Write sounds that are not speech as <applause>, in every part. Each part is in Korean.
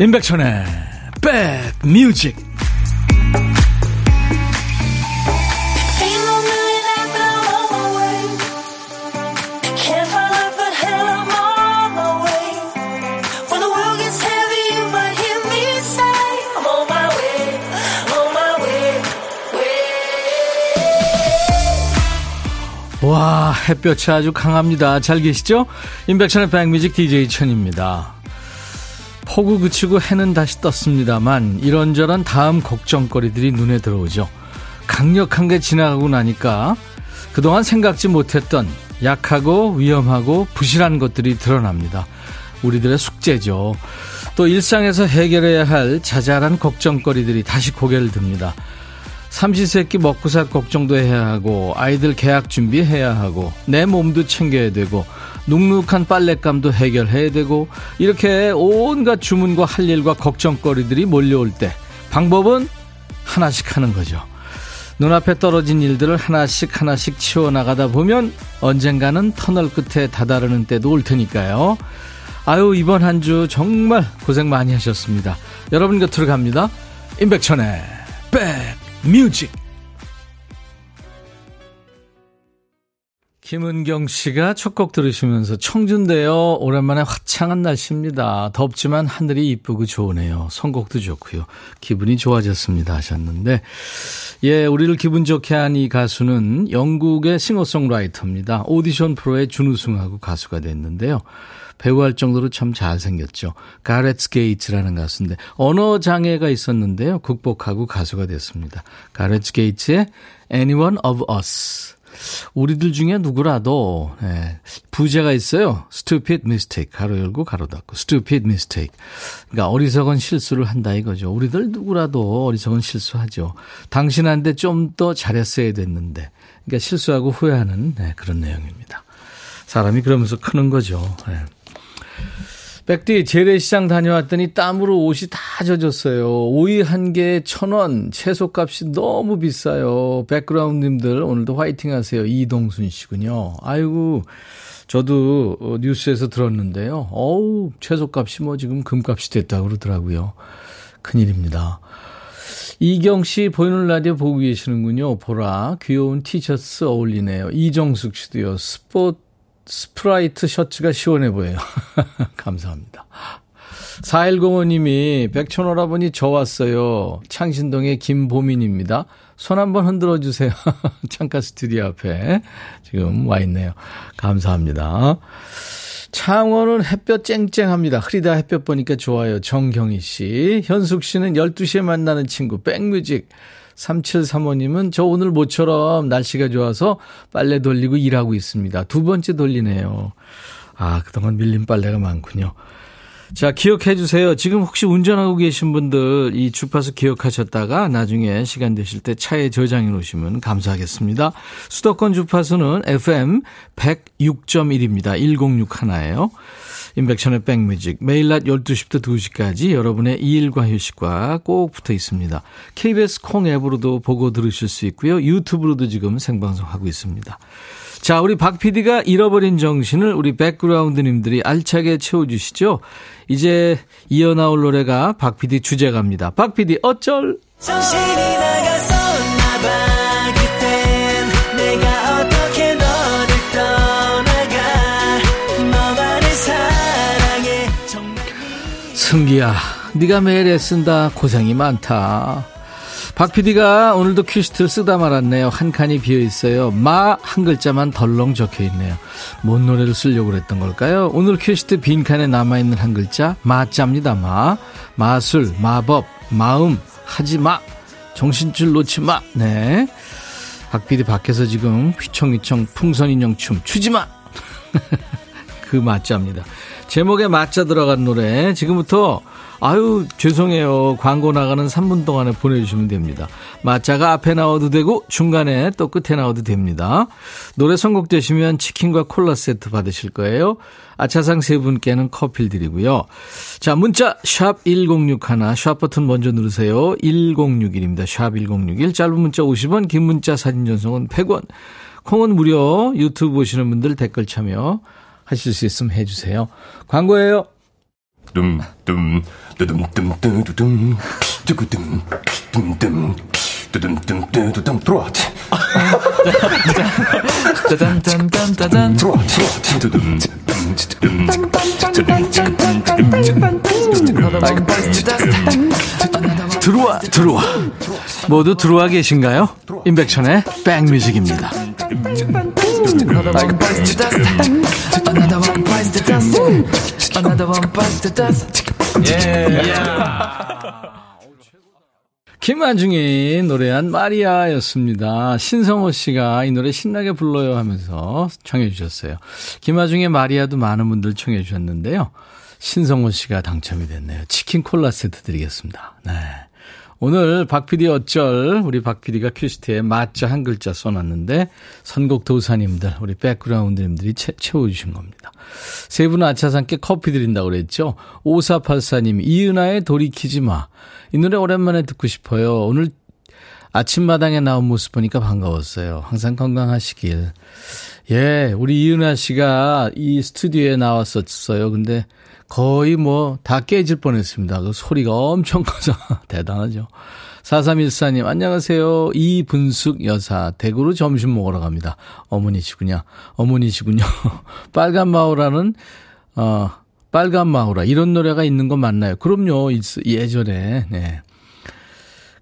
임백천의 백뮤직 와 햇볕이 아주 강합니다. 잘 계시죠? 임백천의 백뮤직 DJ 천입니다 폭우 그치고 해는 다시 떴습니다만 이런저런 다음 걱정거리들이 눈에 들어오죠. 강력한 게 지나가고 나니까 그동안 생각지 못했던 약하고 위험하고 부실한 것들이 드러납니다. 우리들의 숙제죠. 또 일상에서 해결해야 할 자잘한 걱정거리들이 다시 고개를 듭니다. 삼시세끼 먹고 살 걱정도 해야 하고 아이들 계약 준비해야 하고 내 몸도 챙겨야 되고 눅눅한 빨랫감도 해결해야 되고 이렇게 온갖 주문과 할 일과 걱정거리들이 몰려올 때 방법은 하나씩 하는 거죠. 눈앞에 떨어진 일들을 하나씩 하나씩 치워나가다 보면 언젠가는 터널 끝에 다다르는 때도 올 테니까요. 아유 이번 한 주 정말 고생 많이 하셨습니다. 여러분 곁으로 갑니다. 임백천의 백 뮤직 김은경 씨가 첫 곡 들으시면서 청준대요. 오랜만에 화창한 날씨입니다. 덥지만 하늘이 이쁘고 좋으네요. 선곡도 좋고요. 기분이 좋아졌습니다 하셨는데 예, 우리를 기분 좋게 한 이 가수는 영국의 싱어송라이터입니다. 오디션 프로에 준우승하고 가수가 됐는데요. 배우 할 정도로 참 잘생겼죠. 가렛스 게이츠라는 가수인데 언어 장애가 있었는데요. 극복하고 가수가 됐습니다. 가렛스 게이츠의 Anyone of Us. 우리들 중에 누구라도 예, 부제가 있어요. stupid mistake 가로 열고 가로 닫고 stupid mistake. 그러니까 어리석은 실수를 한다 이거죠. 우리들 누구라도 어리석은 실수하죠. 당신한테 좀 더 잘했어야 됐는데. 그러니까 실수하고 후회하는 네, 그런 내용입니다. 사람이 그러면서 크는 거죠. 네. 백디 재래시장 다녀왔더니 땀으로 옷이 다 젖었어요. 오이 한 개에 천 원, 채소값이 너무 비싸요. 백그라운드님들 오늘도 화이팅 하세요. 이동순 씨군요. 아이고 저도 뉴스에서 들었는데요. 어우 채소값이 뭐 지금 금값이 됐다고 그러더라고요. 큰일입니다. 이경 씨 보이는 라디오 보고 계시는군요. 보라 귀여운 티셔츠 어울리네요. 이정숙 씨도요. 스포츠 스트라이프 셔츠가 시원해 보여요. <laughs> 감사합니다. 4105님이 백천 오라버니 저 왔어요. 창신동의 김보민입니다. 손 한번 흔들어 주세요. <laughs> 창가 스튜디오 앞에 지금 와 있네요. 감사합니다. 창원은 햇볕 쨍쨍합니다. 흐리다 햇볕 보니까 좋아요. 정경희 씨. 현숙 씨는 12시에 만나는 친구 백뮤직. 3735님은 저 오늘 모처럼 날씨가 좋아서 빨래 돌리고 일하고 있습니다. 두 번째 돌리네요. 아, 그동안 밀린 빨래가 많군요. 자, 기억해 주세요. 지금 혹시 운전하고 계신 분들 이 주파수 기억하셨다가 나중에 시간 되실 때 차에 저장해 놓으시면 감사하겠습니다. 수도권 주파수는 FM 106.1입니다. 106 하나예요. 인백션의 백뮤직 매일 낮 12시부터 2시까지 여러분의 일과 휴식과 꼭 붙어 있습니다. KBS 콩 앱으로도 보고 들으실 수 있고요. 유튜브로도 지금 생방송하고 있습니다. 자, 우리 박 PD가 잃어버린 정신을 우리 백그라운드님들이 알차게 채워주시죠. 이제 이어 나올 노래가 박 PD 주제가입니다. 박 PD 어쩔? 정신이 나갔었나 봐. 승기야, 네가 매일 애쓴다. 고생이 많다. 박 PD가 오늘도 퀴즈트를 쓰다 말았네요. 한 칸이 비어 있어요. 마 한 글자만 덜렁 적혀 있네요. 뭔 노래를 쓰려고 그랬던 걸까요? 오늘 퀴즈트 빈 칸에 남아 있는 한 글자 마자입니다. 마. 마술, 마법, 마음, 하지 마. 정신줄 놓지 마. 네. 박 PD 밖에서 지금 휘청휘청 풍선인형 춤 추지 마. <laughs> 그 마자입니다. 제목에 맞자 들어간 노래. 지금부터 아유 죄송해요. 광고 나가는 3분 동안에 보내주시면 됩니다. 맞자가 앞에 나와도 되고 중간에 또 끝에 나와도 됩니다. 노래 선곡되시면 치킨과 콜라 세트 받으실 거예요. 아차상 세 분께는 커피를 드리고요. 자 문자 샵 1061, 샵 버튼 먼저 누르세요. 1061입니다. 샵 1061 짧은 문자 50원 긴 문자 사진 전송은 100원. 콩은 무료. 유튜브 보시는 분들 댓글 참여 하실 수 있으면 해주세요. 광고예요. 둠 둠 두둠둠 두두둠 두구둠 둠 둠 두둠둠 두두둠 들어와 짜잔짠짠짠 들어와 두둠 들어와 들어와 모두 들어와 계신가요? 임백천의 백뮤직입니다. <laughs> 김한중이 노래한 마리아였습니다. 신성호 씨가 이 노래 신나게 불러요 하면서 청해 주셨어요. 김한중의 마리아도 많은 분들 청해 주셨는데요. 신성호 씨가 당첨이 됐네요. 치킨 콜라 세트 드리겠습니다. 네. 오늘 박PD 어쩔 우리 박PD가 큐시트에 맞자 한 글자 써놨는데 선곡 도사님들 우리 백그라운드님들이 채, 채워주신 겁니다. 세 분은 아차상께 커피 드린다고 그랬죠. 5484님 이은하의 돌이키지 마. 이 노래 오랜만에 듣고 싶어요. 오늘 아침마당에 나온 모습 보니까 반가웠어요. 항상 건강하시길. 예, 우리 이은하 씨가 이 스튜디오에 나왔었어요. 근데 거의 뭐 다 깨질 뻔했습니다. 그 소리가 엄청 커서 <laughs> 대단하죠. 4314님 안녕하세요. 이분숙 여사 대구로 점심 먹으러 갑니다. 어머니시군요. 어머니시군요. <laughs> 빨간 마우라는 어 빨간 마우라 이런 노래가 있는 거 맞나요? 그럼요. 예전에 네.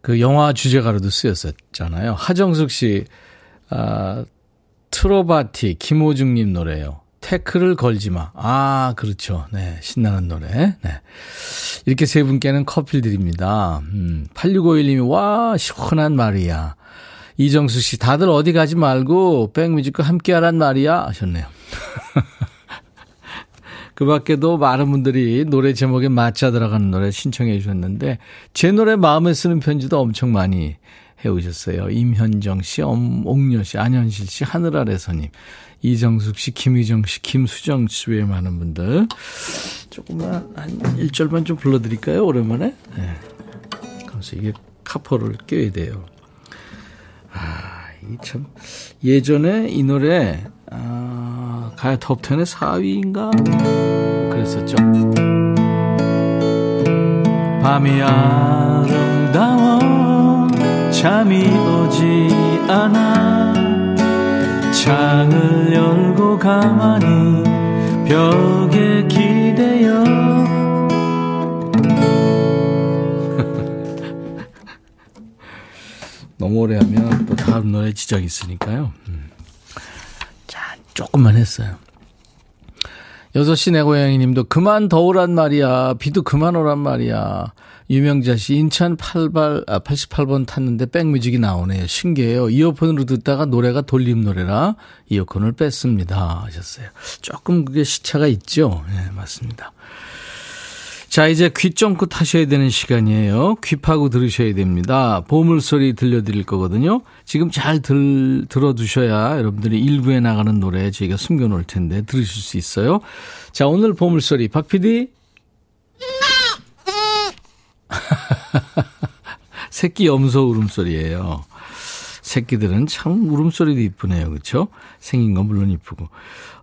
그 영화 주제가로도 쓰였었잖아요. 하정숙 씨 아, 트로바티 김호중님 노래요. 태클을 걸지 마. 아, 그렇죠. 네. 신나는 노래. 네. 이렇게 세 분께는 커피를 드립니다. 음, 8651님이, 와, 시원한 말이야. 이정수 씨, 다들 어디 가지 말고, 백뮤직과 함께 하란 말이야. 하셨네요. <laughs> 그 밖에도 많은 분들이 노래 제목에 맞춰 들어가는 노래 신청해 주셨는데, 제 노래 마음에 쓰는 편지도 엄청 많이 해오셨어요. 임현정 씨, 옥녀 씨, 안현실 씨, 하늘 아래서님. 이정숙 씨, 김희정 씨, 김수정 씨 외에 많은 분들. 조금만, 한 1절만 좀 불러드릴까요? 오랜만에? 네. 그래서 이게 카포를 껴야 돼요. 아, 이 참. 예전에 이 노래, 아, 가요 톱텐의 4위인가? 그랬었죠. 밤이 아름다워 잠이 오지 않아 창을 열고 가만히 벽에 기대어 <laughs> 너무 오래 하면 또 다음 노래 지적이 있으니까요. 음. 자, 조금만 했어요. 6시 내 고양이 님도 그만 더우란 말이야. 비도 그만 오란 말이야. 유명자 씨 인천 8발 아 88번 탔는데 백뮤직이 나오네요. 신기해요. 이어폰으로 듣다가 노래가 돌림 노래라 이어폰을 뺐습니다. 하셨어요. 조금 그게 시차가 있죠. 네, 맞습니다. 자, 이제 귀 쫑긋 하셔야 되는 시간이에요. 귀 파고 들으셔야 됩니다. 보물소리 들려드릴 거거든요. 지금 잘 들, 들어두셔야 여러분들이 일부에 나가는 노래 저희가 숨겨놓을 텐데 들으실 수 있어요. 자, 오늘 보물소리. 박 PD? <laughs> 새끼 염소 울음소리예요. 새끼들은 참 울음소리도 이쁘네요. 그렇죠? 생긴 건 물론 이쁘고.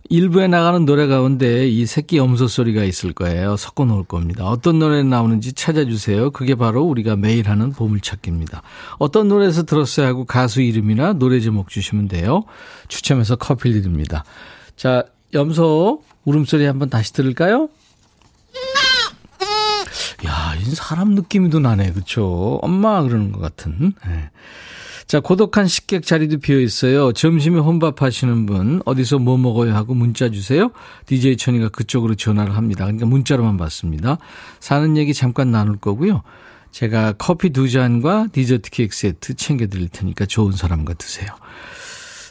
일부에 나가는 노래 가운데 이 새끼 염소 소리가 있을 거예요. 섞어 놓을 겁니다. 어떤 노래 나오는지 찾아주세요. 그게 바로 우리가 매일 하는 보물찾기입니다. 어떤 노래에서 들었어야 하고 가수 이름이나 노래 제목 주시면 돼요. 추첨해서 커피 드립니다. 자, 염소 울음소리 한번 다시 들을까요? 야, 이 사람 느낌도 나네. 그쵸? 엄마 그러는 것 같은. 네. 자, 고독한 식객 자리도 비어 있어요. 점심에 혼밥 하시는 분, 어디서 뭐 먹어요 하고 문자 주세요. DJ 천이가 그쪽으로 전화를 합니다. 그러니까 문자로만 받습니다. 사는 얘기 잠깐 나눌 거고요. 제가 커피 두 잔과 디저트 케이크 세트 챙겨드릴 테니까 좋은 사람과 드세요.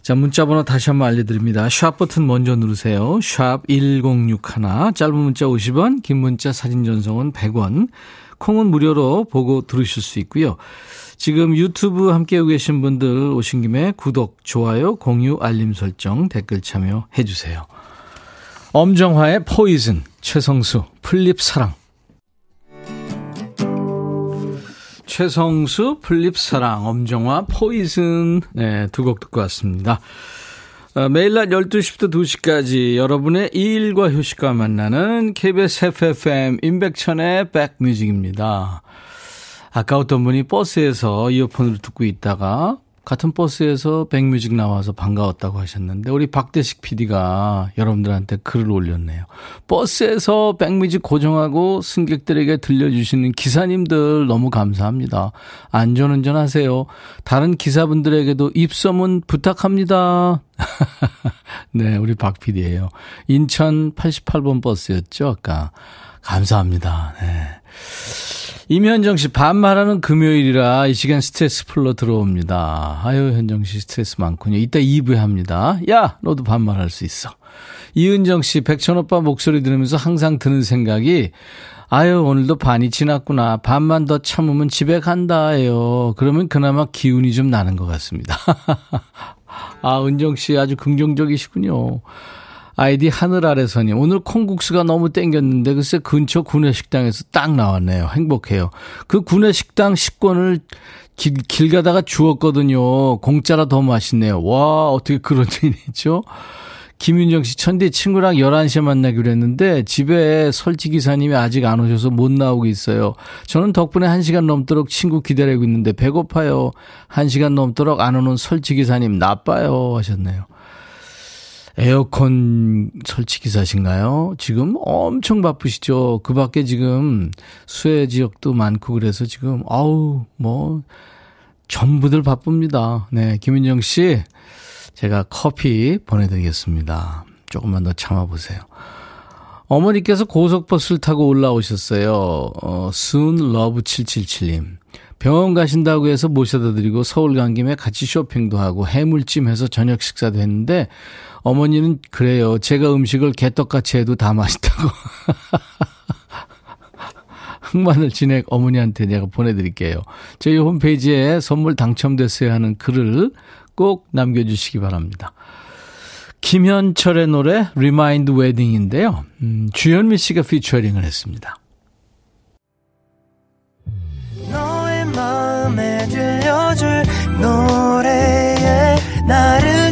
자, 문자 번호 다시 한번 알려드립니다. 샵 버튼 먼저 누르세요. 샵 1061, 짧은 문자 50원, 긴 문자 사진 전송은 100원, 콩은 무료로 보고 들으실 수 있고요. 지금 유튜브 함께하고 계신 분들 오신 김에 구독, 좋아요, 공유, 알림 설정, 댓글 참여해 주세요. 엄정화의 Poison, 최성수, 풀잎 사랑. 최성수, 풀잎 사랑, 엄정화, Poison. 네, 두 곡 듣고 왔습니다. 어, 매일 낮 12시부터 2시까지 여러분의 일과 휴식과 만나는 KBS FFM 임백천의 백뮤직입니다. 아까 어떤 분이 버스에서 이어폰을 듣고 있다가 같은 버스에서 백뮤직 나와서 반가웠다고 하셨는데 우리 박대식 PD가 여러분들한테 글을 올렸네요. 버스에서 백뮤직 고정하고 승객들에게 들려주시는 기사님들 너무 감사합니다. 안전운전 하세요. 다른 기사분들에게도 입소문 부탁합니다. <laughs> 네, 우리 박 PD예요. 인천 88번 버스였죠, 아까. 감사합니다. 네. 임현정 씨, 반말하는 금요일이라 이 시간 스트레스 풀러 들어옵니다. 아유, 현정 씨 스트레스 많군요. 이따 2부에 합니다. 야, 너도 반말할 수 있어. 이은정 씨, 백천 오빠 목소리 들으면서 항상 드는 생각이, 아유, 오늘도 반이 지났구나. 반만 더 참으면 집에 간다예요. 그러면 그나마 기운이 좀 나는 것 같습니다. <laughs> 아, 은정 씨 아주 긍정적이시군요. 아이디 하늘 아래서님, 오늘 콩국수가 너무 땡겼는데, 글쎄 근처 구내식당에서 딱 나왔네요. 행복해요. 그 구내식당 식권을 길, 길 가다가 주었거든요. 공짜라 더 맛있네요. 와, 어떻게 그런 <laughs> 일이 있죠? 김윤정 씨, 천디 친구랑 11시에 만나기로 했는데, 집에 설치 기사님이 아직 안 오셔서 못 나오고 있어요. 저는 덕분에 1시간 넘도록 친구 기다리고 있는데, 배고파요. 1시간 넘도록 안 오는 설치 기사님, 나빠요. 하셨네요. 에어컨 설치 기사신가요? 지금 엄청 바쁘시죠? 그 밖에 지금 수해 지역도 많고 그래서 지금, 아우, 뭐, 전부들 바쁩니다. 네, 김은정 씨, 제가 커피 보내드리겠습니다. 조금만 더 참아보세요. 어머니께서 고속버스를 타고 올라오셨어요. 어, 순러브777님. 병원 가신다고 해서 모셔다 드리고 서울 간 김에 같이 쇼핑도 하고 해물찜 해서 저녁 식사도 했는데 어머니는 그래요. 제가 음식을 개떡같이 해도 다 맛있다고. <laughs> 흑마늘 진액 어머니한테 내가 보내드릴게요. 저희 홈페이지에 선물 당첨됐어요 하는 글을 꼭 남겨주시기 바랍니다. 김현철의 노래 Remind Wedding인데요. 음, 주현미 씨가 피처링을 했습니다. 너의 마음에 들려줄 노래에 나를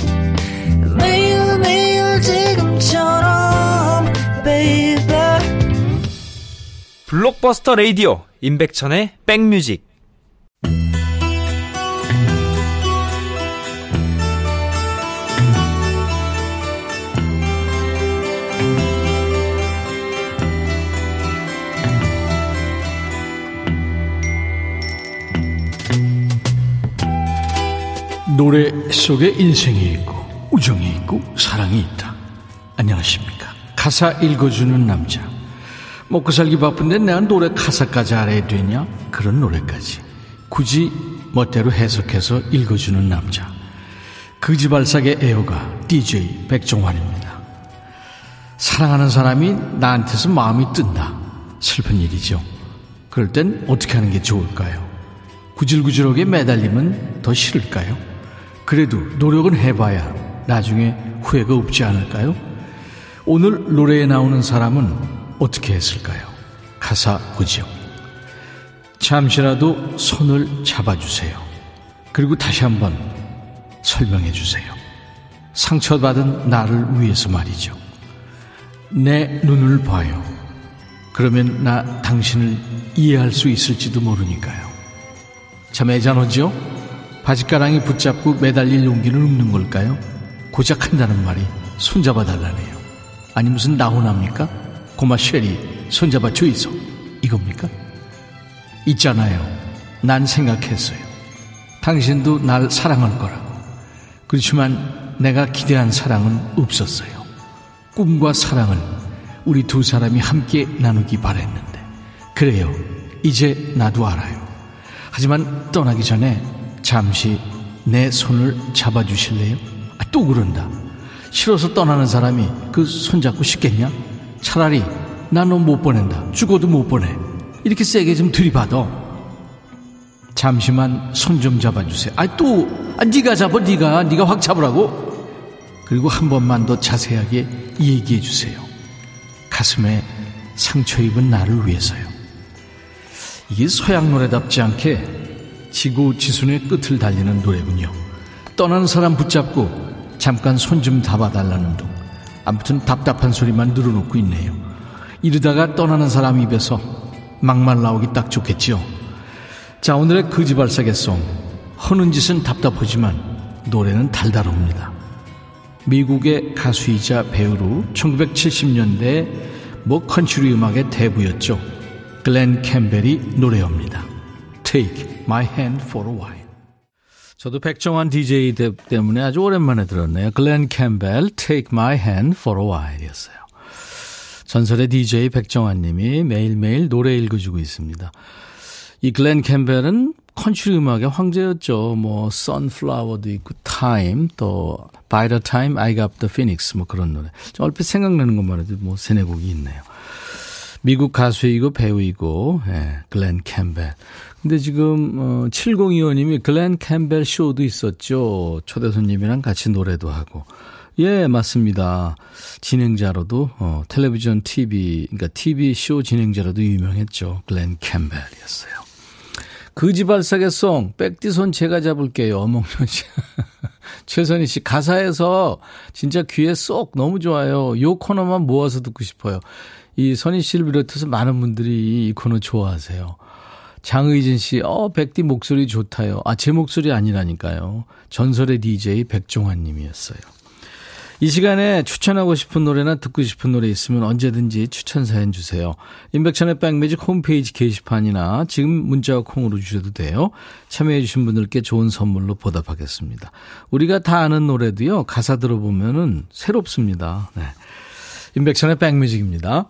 매일 매일 지금처럼 baby. 블록버스터 레이디오 임백천의 백뮤직. 노래 속에 인생이 있고 우정이 있고 사랑이 있다. 안녕하십니까. 가사 읽어주는 남자. 먹고 살기 바쁜데 내가 노래 가사까지 알아야 되냐? 그런 노래까지. 굳이 멋대로 해석해서 읽어주는 남자. 그지발삭의 애호가 DJ 백종환입니다. 사랑하는 사람이 나한테서 마음이 뜬다. 슬픈 일이죠. 그럴 땐 어떻게 하는 게 좋을까요? 구질구질하게 매달리면 더 싫을까요? 그래도 노력은 해봐야 나중에 후회가 없지 않을까요? 오늘 노래에 나오는 사람은 어떻게 했을까요? 가사 보죠. 잠시라도 손을 잡아주세요. 그리고 다시 한번 설명해 주세요. 상처받은 나를 위해서 말이죠. 내 눈을 봐요. 그러면 나 당신을 이해할 수 있을지도 모르니까요. 참 애잔하죠? 바지가랑이 붙잡고 매달릴 용기는 없는 걸까요? 고작 한다는 말이 손잡아 달라네요. 아니 무슨 나훈아입니까? 고마 쉐리 손잡아 주이소 이겁니까? 있잖아요. 난 생각했어요. 당신도 날 사랑할 거라고. 그렇지만 내가 기대한 사랑은 없었어요. 꿈과 사랑을 우리 두 사람이 함께 나누기 바랬는데. 그래요. 이제 나도 알아요. 하지만 떠나기 전에 잠시 내 손을 잡아주실래요? 아, 또 그런다. 싫어서 떠나는 사람이 그 손잡고 싶겠냐? 차라리 나 너 못 보낸다. 죽어도 못 보내. 이렇게 세게 좀 들이받아. 잠시만 손 좀 잡아주세요. 아, 또, 아, 네가 잡아, 네가. 네가 확 잡으라고. 그리고 한 번만 더 자세하게 얘기해 주세요. 가슴에 상처 입은 나를 위해서요. 이게 서양 노래답지 않게 지구 지순의 끝을 달리는 노래군요. 떠나는 사람 붙잡고 잠깐 손 좀 잡아달라는 둥. 아무튼 답답한 소리만 늘어놓고 있네요. 이러다가 떠나는 사람 입에서 막말 나오기 딱 좋겠지요. 자, 오늘의 거지발사계송. 허는 짓은 답답하지만 노래는 달달합니다. 미국의 가수이자 배우로 1970년대 뭐 컨츄리 음악의 대부였죠. 글렌 캠벨이 노래합니다. Take my hand for a while. 저도 백종환 DJ 때문에 아주 오랜만에 들었네요. 글렌 캠벨, Take my hand for a while 였어요. 전설의 DJ 백정환 님이 매일매일 노래 읽어주고 있습니다. 이 글렌 캠벨은 컨츄리 음악의 황제였죠. 뭐 Sunflower도 있고 Time 또 By the Time I Got the Phoenix 뭐 그런 노래. 얼핏 생각나는 것만 해도 뭐 세네 곡이 있네요. 미국 가수이고 배우이고 예, 글렌 캠벨. 근데 지금 어 7025님이 글렌 캠벨 쇼도 있었죠. 초대 손님이랑 같이 노래도 하고. 예, 맞습니다. 진행자로도 어 텔레비전 TV 그러니까 TV 쇼 진행자로도 유명했죠. 글렌 캠벨이었어요. 그지발사계송 백디손 제가 잡을게요. 어몽현 씨. <laughs> 최선희 씨 가사에서 진짜 귀에 쏙 너무 좋아요. 요 코너만 모아서 듣고 싶어요. 이 선희 씨를 비롯해서 많은 분들이 이 코너 좋아하세요. 장의진 씨, 어, 백디 목소리 좋다요. 아, 제 목소리 아니라니까요. 전설의 DJ 백종환 님이었어요. 이 시간에 추천하고 싶은 노래나 듣고 싶은 노래 있으면 언제든지 추천 사연 주세요. 인백천의 백뮤직 홈페이지 게시판이나 지금 문자와 콩으로 주셔도 돼요. 참여해 주신 분들께 좋은 선물로 보답하겠습니다. 우리가 다 아는 노래도요. 가사 들어보면은 새롭습니다. 네. 인백천의 백뮤직입니다.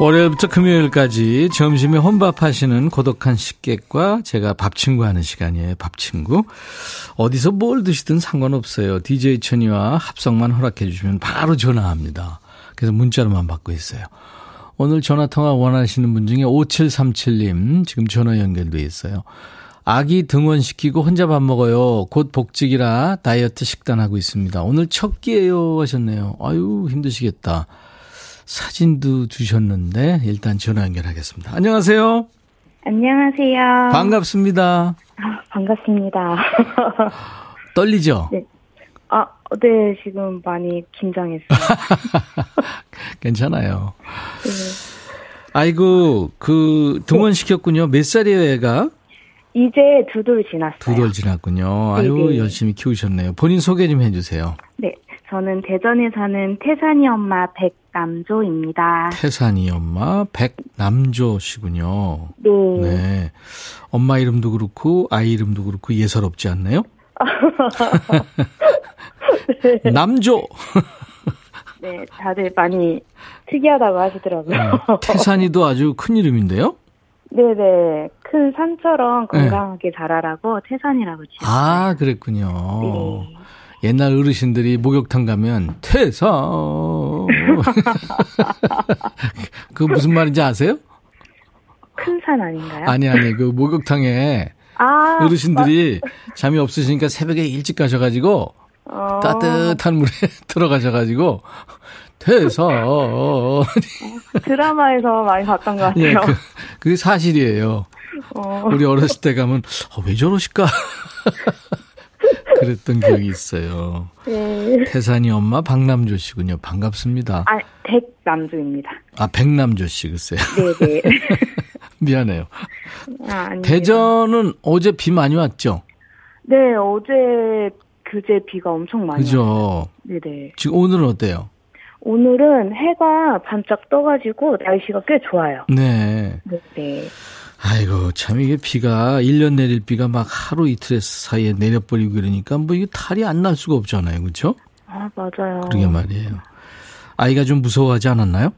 월요일부터 금요일까지 점심에 혼밥하시는 고독한 식객과 제가 밥친구 하는 시간이에요. 밥친구. 어디서 뭘 드시든 상관없어요. DJ 천이와 합성만 허락해 주시면 바로 전화합니다. 그래서 문자로만 받고 있어요. 오늘 전화통화 원하시는 분 중에 5737님 지금 전화 연결돼 있어요. 아기 등원시키고 혼자 밥 먹어요. 곧 복직이라 다이어트 식단하고 있습니다. 오늘 첫 끼예요 하셨네요. 아유 힘드시겠다. 사진도 주셨는데 일단 전화 연결하겠습니다. 안녕하세요. 안녕하세요. 반갑습니다. 아, 반갑습니다. <laughs> 떨리죠? 네. 아, 네, 지금 많이 긴장했어요. <laughs> 괜찮아요. 네. 아이고, 그, 등원시켰군요. 몇 살이에요, 애가? 이제 두 돌 지났어요. 두 돌 지났군요. 아유, 네네. 열심히 키우셨네요. 본인 소개 좀 해주세요. 네, 저는 대전에 사는 태산이 엄마 백남조입니다. 태산이 엄마 백남조 씨군요. 네. 네. 엄마 이름도 그렇고, 아이 이름도 그렇고, 예사롭지 않나요? <laughs> 남조! <laughs> 네, 다들 많이 특이하다고 하시더라고요. 어, 태산이도 아주 큰 이름인데요? 네네. 큰 산처럼 건강하게 자라라고 태산이라고 지었어요. 아, 그랬군요. 네. 옛날 어르신들이 목욕탕 가면 태산 <laughs> 그 무슨 말인지 아세요? 큰 산 아닌가요? 아니 아니 그 목욕탕에 아, 어르신들이 잠이 없으시니까 새벽에 일찍 가셔가지고 어, 따뜻한 물에 <laughs> 들어가셔가지고 태산 드라마에서 많이 봤던 것 같아요. 예, 그, 그게 사실이에요. 어, 우리 어렸을 때 가면 어, 왜 저러실까 <laughs> 그랬던 기억이 있어요. 네. 태산이 엄마 박남조 씨군요. 반갑습니다. 아, 백남조입니다. 아 백남조 씨 글쎄요. 네네. <laughs> 미안해요. 아. 대전은 어제 비 많이 왔죠? 네, 어제 그제 비가 엄청 많이 왔어요. 그죠? 네네. 지금 오늘은 어때요? 오늘은 해가 반짝 떠가지고 날씨가 꽤 좋아요. 네. 네네. 아이고, 참 이게 비가 1년 내릴 비가 막 하루 이틀 사이에 내려버리고 이러니까 뭐 이게 탈이 안 날 수가 없잖아요. 그렇죠? 아, 맞아요. 그러게 말이에요. 아이가 좀 무서워하지 않았나요?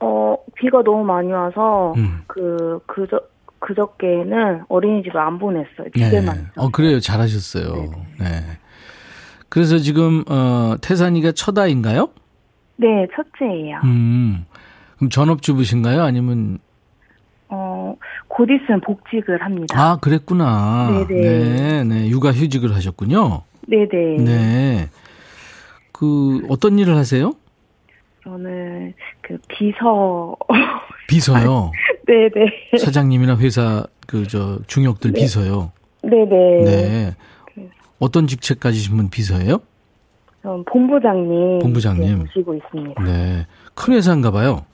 어, 비가 너무 많이 와서, 음. 그, 그저, 그저께는 어린이집을 안 보냈어요. 집에만. 어, 그래요. 잘하셨어요. 네. 그래서 지금, 어, 태산이가 첫 아이인가요? 네, 첫째예요. 음. 그럼 전업주부신가요? 아니면, 어, 곧 있으면 복직을 합니다. 아, 그랬구나. 네네. 네, 네. 육아 휴직을 하셨군요. 네네. 네. 그, 어떤 일을 하세요? 저는 그 비서, <laughs> 비서요. 네네. 사장님이나 회사 그 저 중역들 비서요. 네네. 네. 어떤 직책 가지신 분 비서예요? 전 본부장님. 본부장님. 네, 모시고 있습니다. 네. 큰 회사인가 봐요.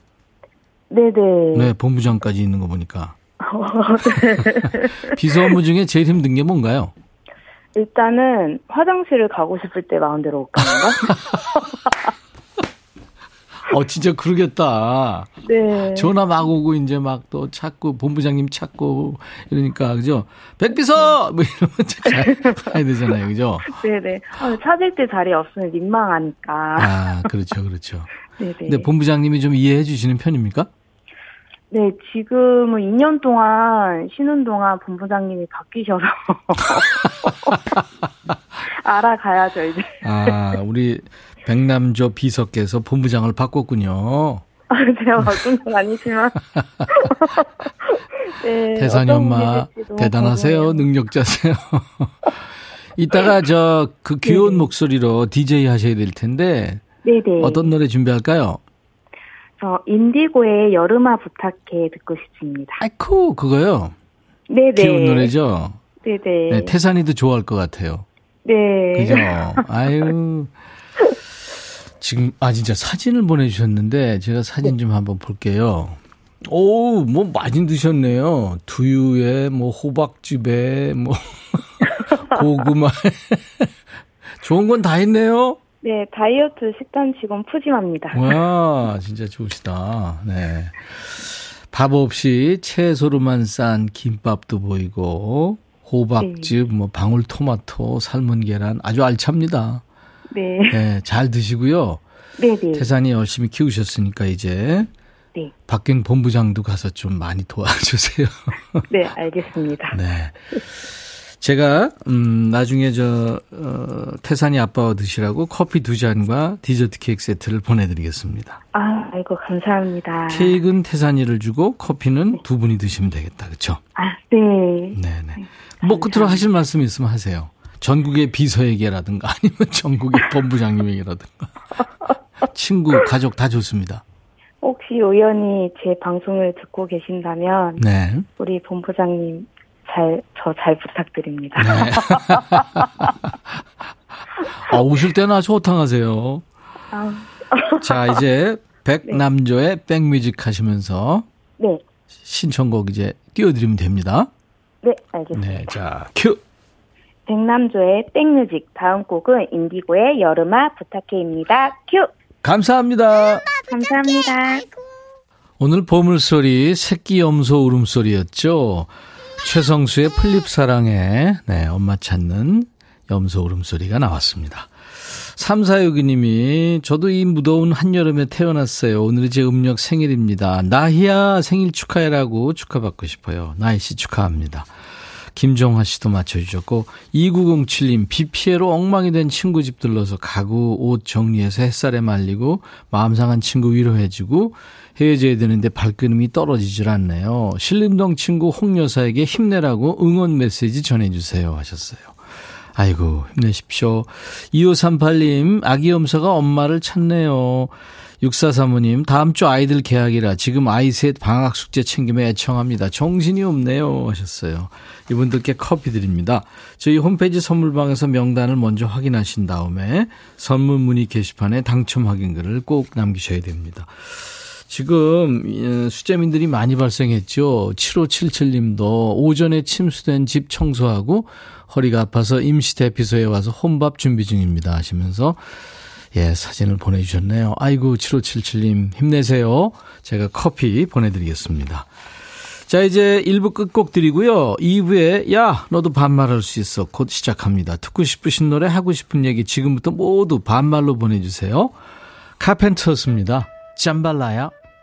네네. 네, 본부장까지 있는 거 보니까. <laughs> 비서 업무 중에 제일 힘든 게 뭔가요? 일단은 화장실을 가고 싶을 때 마음대로 못 가는 거? <laughs> 어, 진짜 그러겠다. 네. 전화 막 오고 이제 막 또 찾고 본부장님 찾고 이러니까 그죠? 백비서 뭐 이러면 잘 가야 되잖아요, 그죠? 네네. 아, 찾을 때 자리 없으면 민망하니까. 아, 그렇죠, 그렇죠. <laughs> 네네. 근데 본부장님이 좀 이해해 주시는 편입니까? 네, 지금은 2년 동안 쉬는 동안 본부장님이 바뀌셔서 <laughs> 알아가야죠 이제. 아, 우리 백남조 비서께서 본부장을 바꿨군요. 아, 제가 바꾼 건 아니지만. <laughs> 네, 어떤 엄마 대단하세요. 궁금해요. 능력자세요. <laughs> 이따가 저 그 귀여운 네네. 목소리로 DJ 하셔야 될 텐데 네네. 어떤 노래 준비할까요? 저 인디고의 여름아 부탁해 듣고 싶습니다. 아이쿠 그거요. 네네. 귀여운 노래죠. 네네. 네, 태산이도 좋아할 것 같아요. 네. 그죠? 아유. 지금, 아, 진짜 사진을 보내주셨는데, 제가 사진 좀 한번 볼게요. 오, 뭐 많이 드셨네요. 두유에, 뭐, 호박즙에, 뭐, <laughs> 고구마. <laughs> 좋은 건다 했네요. 네, 다이어트 식단 직원 푸짐합니다. 와, 진짜 좋으시다. 네. 밥 없이 채소로만 싼 김밥도 보이고, 호박즙, 뭐, 방울토마토, 삶은 계란, 아주 알찹니다. 네. 네, 잘 드시고요. 네네. 태산이 열심히 키우셨으니까 이제 네. 바뀐 본부장도 가서 좀 많이 도와주세요. 네, 알겠습니다. 네. 제가 음 나중에 저 어, 태산이 아빠와 드시라고 커피 두 잔과 디저트 케이크 세트를 보내드리겠습니다. 아, 아이고, 감사합니다. 케이크는 태산이를 주고 커피는 두 분이 드시면 되겠다, 그렇죠? 아, 네. 네 네. 뭐 끝으로 하실 말씀 있으면 하세요. 전국의 비서에게라든가 아니면 전국의 <laughs> 본부장님에게라든가 친구 가족 다 좋습니다. 혹시 우연히 제 방송을 듣고 계신다면, 네. 우리 본부장님 잘, 저 잘 부탁드립니다. 네. <laughs> 아, 오실 때는 아주 호탕하세요. 아, 자, 이제 백남조의 백뮤직 하시면서 네. 신청곡 이제 띄워드리면 됩니다. 네, 알겠습니다. 네, 자, 큐! 백남조의 백뮤직, 다음 곡은 인디고의 여름아 부탁해입니다. 큐! 감사합니다. 감사합니다. 오늘 보물소리 새끼 염소 울음소리였죠. 최성수의 플립사랑에 네, 엄마 찾는 염소 울음소리가 나왔습니다. 3462님이 저도 이 무더운 한여름에 태어났어요. 오늘이 제 음력 생일입니다. 나희야 생일 축하해라고 축하받고 싶어요. 나희 씨 축하합니다. 김정화 씨도 맞춰주셨고 2907님 비 피해로 엉망이 된 친구 집 들러서 가구 옷 정리해서 햇살에 말리고 마음 상한 친구 위로해주고 헤어져야 되는데 발걸음이 떨어지질 않네요. 신림동 친구 홍 여사에게 힘내라고 응원 메시지 전해주세요 하셨어요. 아이고 힘내십시오. 2538님 아기 염소가 엄마를 찾네요. 6435님 다음 주 아이들 개학이라 지금 아이 셋 방학 숙제 챙기며 애청합니다. 정신이 없네요 하셨어요. 이분들께 커피 드립니다. 저희 홈페이지 선물방에서 명단을 먼저 확인하신 다음에 선물 문의 게시판에 당첨 확인글을 꼭 남기셔야 됩니다. 지금 예, 수재민들이 많이 발생했죠. 7577님도 오전에 침수된 집 청소하고 허리가 아파서 임시 대피소에 와서 혼밥 준비 중입니다 하시면서 예, 사진을 보내주셨네요. 아이고, 7577님, 힘내세요. 제가 커피 보내드리겠습니다. 자, 이제 1부 끝곡 드리고요. 2부에, 야, 너도 반말할 수 있어. 곧 시작합니다. 듣고 싶으신 노래, 하고 싶은 얘기 지금부터 모두 반말로 보내주세요. 카펜터스입니다. 잠발라야,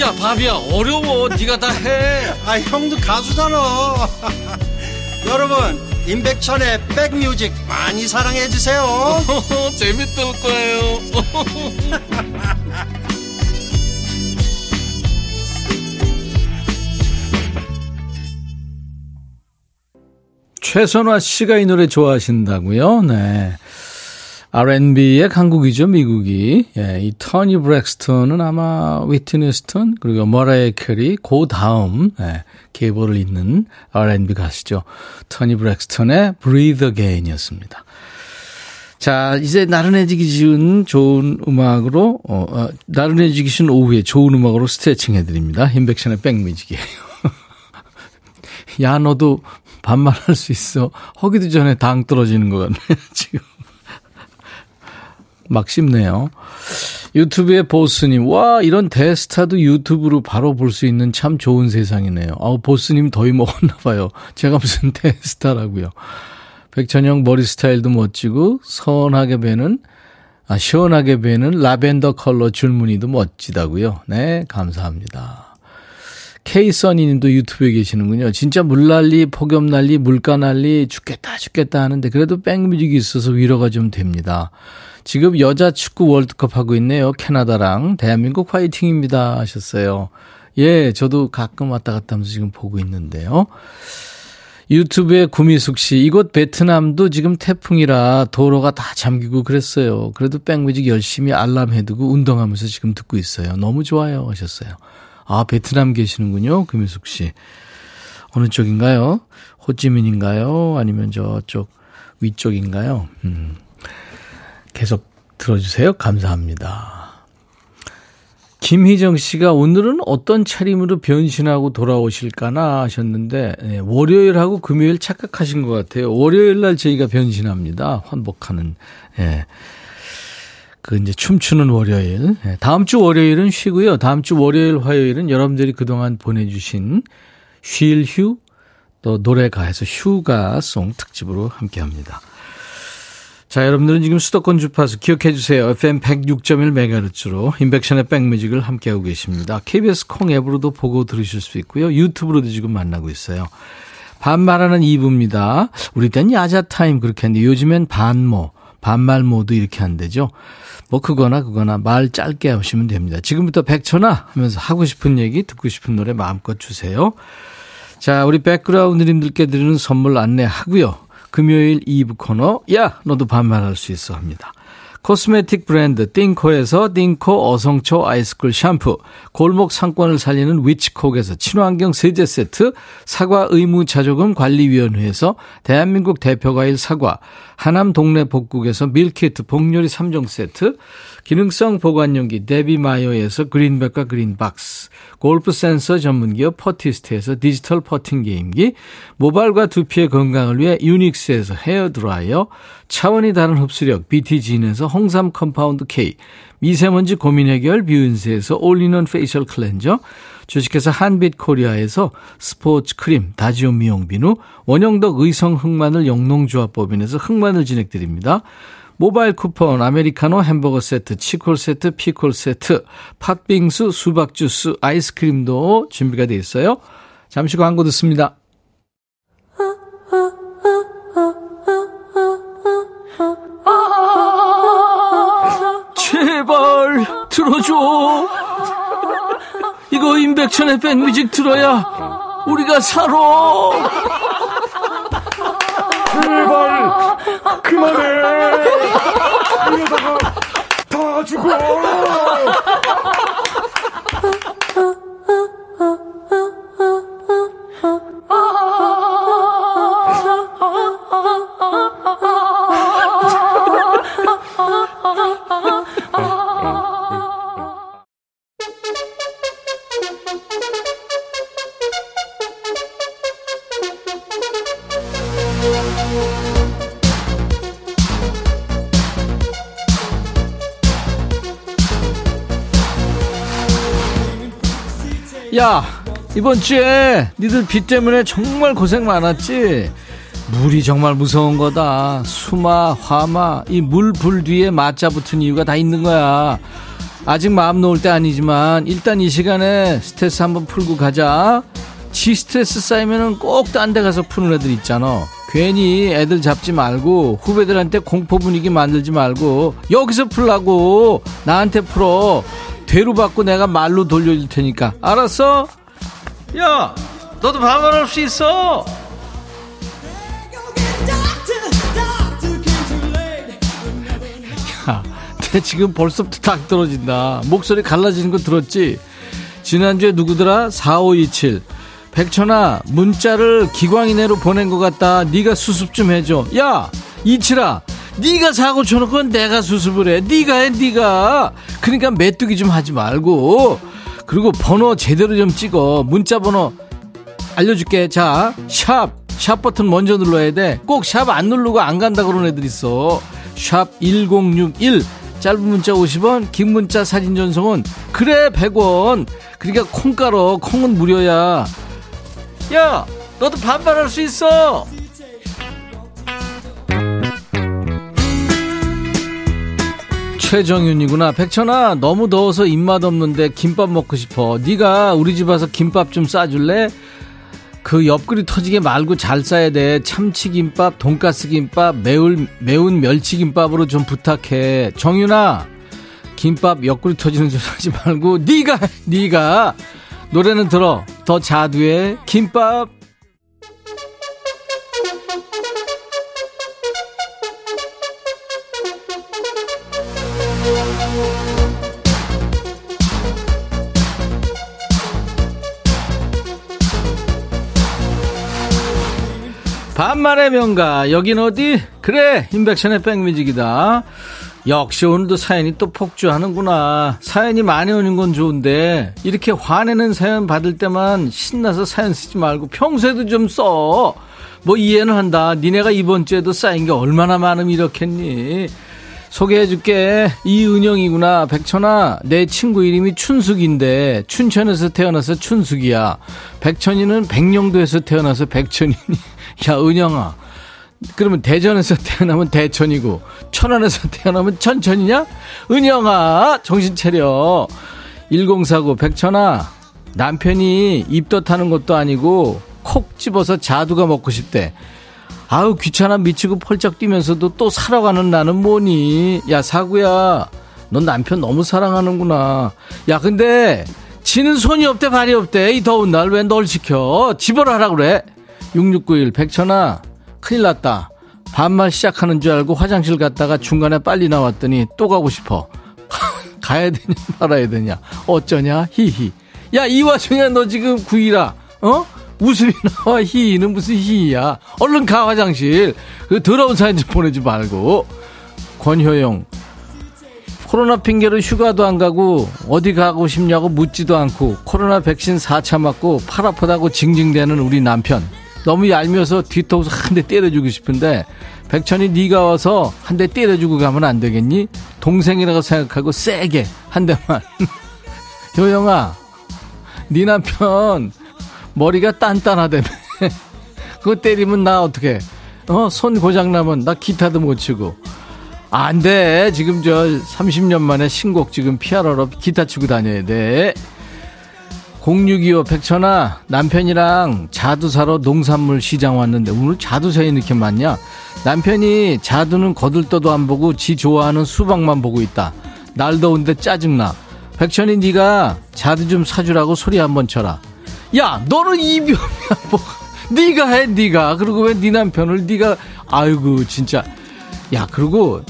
야 바비야. 어려워. 네가 다해. 아 형도 가수잖아. <laughs> 여러분 임백천의 백뮤직 많이 사랑해 주세요. <laughs> 재밌을 거예요. <laughs> 최선화 씨가 이 노래 좋아하신다고요? 네. R&B의 한국이죠, 미국이. 예, 이 토니 브랙스턴은 아마 휘트니 휴스턴 그리고 머라이어 캐리 그 다음 예, 계보를 잇는 R&B 가수죠. 토니 브랙스턴의 Breathe Again이었습니다. 자, 이제 나른해지기 쉬운 좋은 음악으로 어, 어 나른해지기 쉬운 오후에 좋은 음악으로 스트레칭 해드립니다. 임백천의 백뮤직이에요. <laughs> 야, 너도 반말할 수 있어. 허기도 전에 당 떨어지는 것 같네, <laughs> 지금. 막 씹네요. 유튜브의 보스님, 와, 이런 대스타도 유튜브로 바로 볼 수 있는 참 좋은 세상이네요. 아우, 보스님 더위 먹었나봐요. 제가 무슨 <laughs> 대스타라고요. 백천영 머리 스타일도 멋지고, 선하게 배는, 아, 시원하게 배는 라벤더 컬러 줄무늬도 멋지다고요. 네, 감사합니다. K써니님도 유튜브에 계시는군요. 진짜 물난리, 폭염난리, 물가난리, 죽겠다, 죽겠다 하는데 그래도 백뮤직이 있어서 위로가 좀 됩니다. 지금 여자 축구 월드컵 하고 있네요. 캐나다랑 대한민국 화이팅입니다 하셨어요. 예, 저도 가끔 왔다 갔다 하면서 지금 보고 있는데요. 유튜브에 구미숙 씨, 이곳 베트남도 지금 태풍이라 도로가 다 잠기고 그랬어요. 그래도 백뮤직 열심히 알람 해두고 운동하면서 지금 듣고 있어요. 너무 좋아요 하셨어요. 아, 베트남 계시는군요. 금희숙 씨. 어느 쪽인가요? 호찌민인가요? 아니면 저쪽 위쪽인가요? 음. 계속 들어주세요. 감사합니다. 김희정 씨가 오늘은 어떤 차림으로 변신하고 돌아오실까나 하셨는데, 네, 월요일하고 금요일 착각하신 것 같아요. 월요일 날 저희가 변신합니다. 환복하는, 예. 그 이제 춤추는 월요일. 예, 다음 주 월요일은 쉬고요. 다음 주 월요일, 화요일은 여러분들이 그동안 보내주신 쉴 휴, 또 노래가 해서 휴가송 특집으로 함께 합니다. 자, 여러분들은 지금 수도권 주파수 기억해 주세요. FM 106.1MHz로 인백션의 백뮤직을 함께하고 계십니다. KBS 콩 앱으로도 보고 들으실 수 있고요. 유튜브로도 지금 만나고 있어요. 반말하는 2부입니다. 우리 땐 야자타임 그렇게 했는데 요즘엔 반모, 반말 모드 이렇게 한대죠. 뭐 그거나 그거나 말 짧게 하시면 됩니다. 지금부터 백천아 하면서 하고 싶은 얘기 듣고 싶은 노래 마음껏 주세요. 자, 우리 백그라운드님들께 드리는 선물 안내하고요. 금요일 2부 코너 야 너도 반말할 수 있어 합니다. 코스메틱 브랜드 띵코에서 띵코 어성초 아이스쿨 샴푸, 골목 상권을 살리는 위치콕에서 친환경 세제 세트, 사과 의무 자조금 관리위원회에서 대한민국 대표과일 사과, 하남 동네 복국에서 밀키트 복요리 3종 세트, 기능성 보관용기 데비마이어에서 그린백과 그린박스, 골프 센서 전문기업 퍼티스트에서 디지털 퍼팅 게임기, 모발과 두피의 건강을 위해 유닉스에서 헤어드라이어, 차원이 다른 흡수력 BTG인에서 홍삼 compound K, 미세먼지 고민 해결 뷰인스에서 올리는 facial 클렌저, 주식회사 한빛 코리아에서 스포츠 크림 다지오 미용 비누, 원형덕 의성 흑마늘 영농조합법인에서 흑마늘 진행드립니다. 모바일 쿠폰, 아메리카노 햄버거 세트, 치콜 세트, 피콜 세트, 팥빙수, 수박 주스, 아이스크림도 준비가 되어 있어요. 잠시 광고 듣습니다. 제발 들어줘. 이거 임백천의 백뮤직 들어야 우리가 살아. 제발 그만해. <laughs> 이러다가 다 죽어. 이번 주에 니들 비 때문에 정말 고생 많았지? 물이 정말 무서운 거다. 수마, 화마, 이 물, 불 뒤에 맞자 붙은 이유가 다 있는 거야. 아직 마음 놓을 때 아니지만 일단 이 시간에 스트레스 한번 풀고 가자. 지 스트레스 쌓이면은 꼭 딴 데 가서 푸는 애들 있잖아. 괜히 애들 잡지 말고 후배들한테 공포 분위기 만들지 말고 여기서 풀라고 나한테 풀어. 대로 받고 내가 말로 돌려줄 테니까 알았어? 야 너도 반말 할 수 있어. 야, 내 지금 벌써부터 딱 떨어진다. 목소리 갈라지는 거 들었지? 지난주에 누구더라? 4527 백천아 문자를 기광이네로 보낸 것 같다. 네가 수습 좀 해줘. 야 이칠아 네가 사고 쳐놓고 내가 수습을 해. 네가 해 네가. 그러니까 메뚜기 좀 하지 말고 그리고 번호 제대로 좀 찍어. 문자 번호 알려줄게. 자 샵 샵 버튼 먼저 눌러야 돼. 꼭 샵 안 누르고 안 간다 그런 애들 있어. 샵 1061 짧은 문자 50원 긴 문자 사진 전송은 그래 100원. 그러니까 콩 깔어 콩은 무료야. 야 너도 반발할 수 있어 최정윤이구나. 백천아 너무 더워서 입맛 없는데 김밥 먹고 싶어. 네가 우리 집 와서 김밥 좀 싸줄래? 그 옆구리 터지게 말고 잘 싸야 돼. 참치김밥 돈가스김밥 매운, 매운 멸치김밥으로 좀 부탁해. 정윤아 김밥 옆구리 터지는 소리 하지 말고 네가 네가. 노래는 들어. 더 자두해 김밥 반말의 명가. 여긴 어디? 그래 인백션의 백뮤직이다. 역시 오늘도 사연이 또 폭주하는구나. 사연이 많이 오는 건 좋은데 이렇게 화내는 사연 받을 때만 신나서 사연 쓰지 말고 평소에도 좀 써. 뭐 이해는 한다. 니네가 이번 주에도 쌓인 게 얼마나 많으면 이렇겠니? 소개해줄게. 이은영이구나. 백천아 내 친구 이름이 춘숙인데 춘천에서 태어나서 춘숙이야. 백천이는 백령도에서 태어나서 백천이니 야 은영아. 그러면 대전에서 태어나면 대천이고 천안에서 <laughs> 태어나면 천천이냐? 은영아 정신 차려. 1049 백천아 남편이 입덧하는 것도 아니고 콕 집어서 자두가 먹고 싶대. 아우 귀찮아 미치고 펄쩍 뛰면서도 또 사러 가는 나는 뭐니? 야 사구야. 넌 남편 너무 사랑하는구나. 야 근데 지는 손이 없대 발이 없대. 이 더운 날 왜널 시켜? 집어라 하라 그래 6691 백천아 큰일 났다. 반말 시작하는 줄 알고 화장실 갔다가 중간에 빨리 나왔더니 또 가고 싶어. <laughs> 가야 되냐 말아야 되냐. 어쩌냐? 히히. 야 이 와중에 너 지금 구이라 어? 웃음이 나와. 히히는 무슨 히히야? 얼른 가 화장실. 그 더러운 사진 좀 보내지 말고. 권효영 코로나 핑계로 휴가도 안 가고 어디 가고 싶냐고 묻지도 않고 코로나 백신 4차 맞고 팔 아프다고 징징대는 우리 남편 너무 얄미워서 뒤통수 한 대 때려주고 싶은데 백천이 네가 와서 한 대 때려주고 가면 안 되겠니? 동생이라고 생각하고 세게 한 대만 <laughs> 효영아 네 남편 머리가 단단하다며 <laughs> 그거 때리면 나 어떻게 어? 손 고장 나면 나 기타도 못 치고 안 돼. 지금 저 30년 만에 신곡 지금 피아노로 기타 치고 다녀야 돼. 0625 백천아 남편이랑 자두 사러 농산물 시장 왔는데 오늘 자두새이 이렇게 많냐 남편이 자두는 거들떠도 안 보고 지 좋아하는 수박만 보고 있다 날 더운데 짜증나 백천이 네가 자두 좀 사주라고 소리 한번 쳐라 야, 너는 이병이야, 뭐. 네가 해, 네가. 그리고 왜 네 남편을 네가 아이고, 진짜. 야, 그리고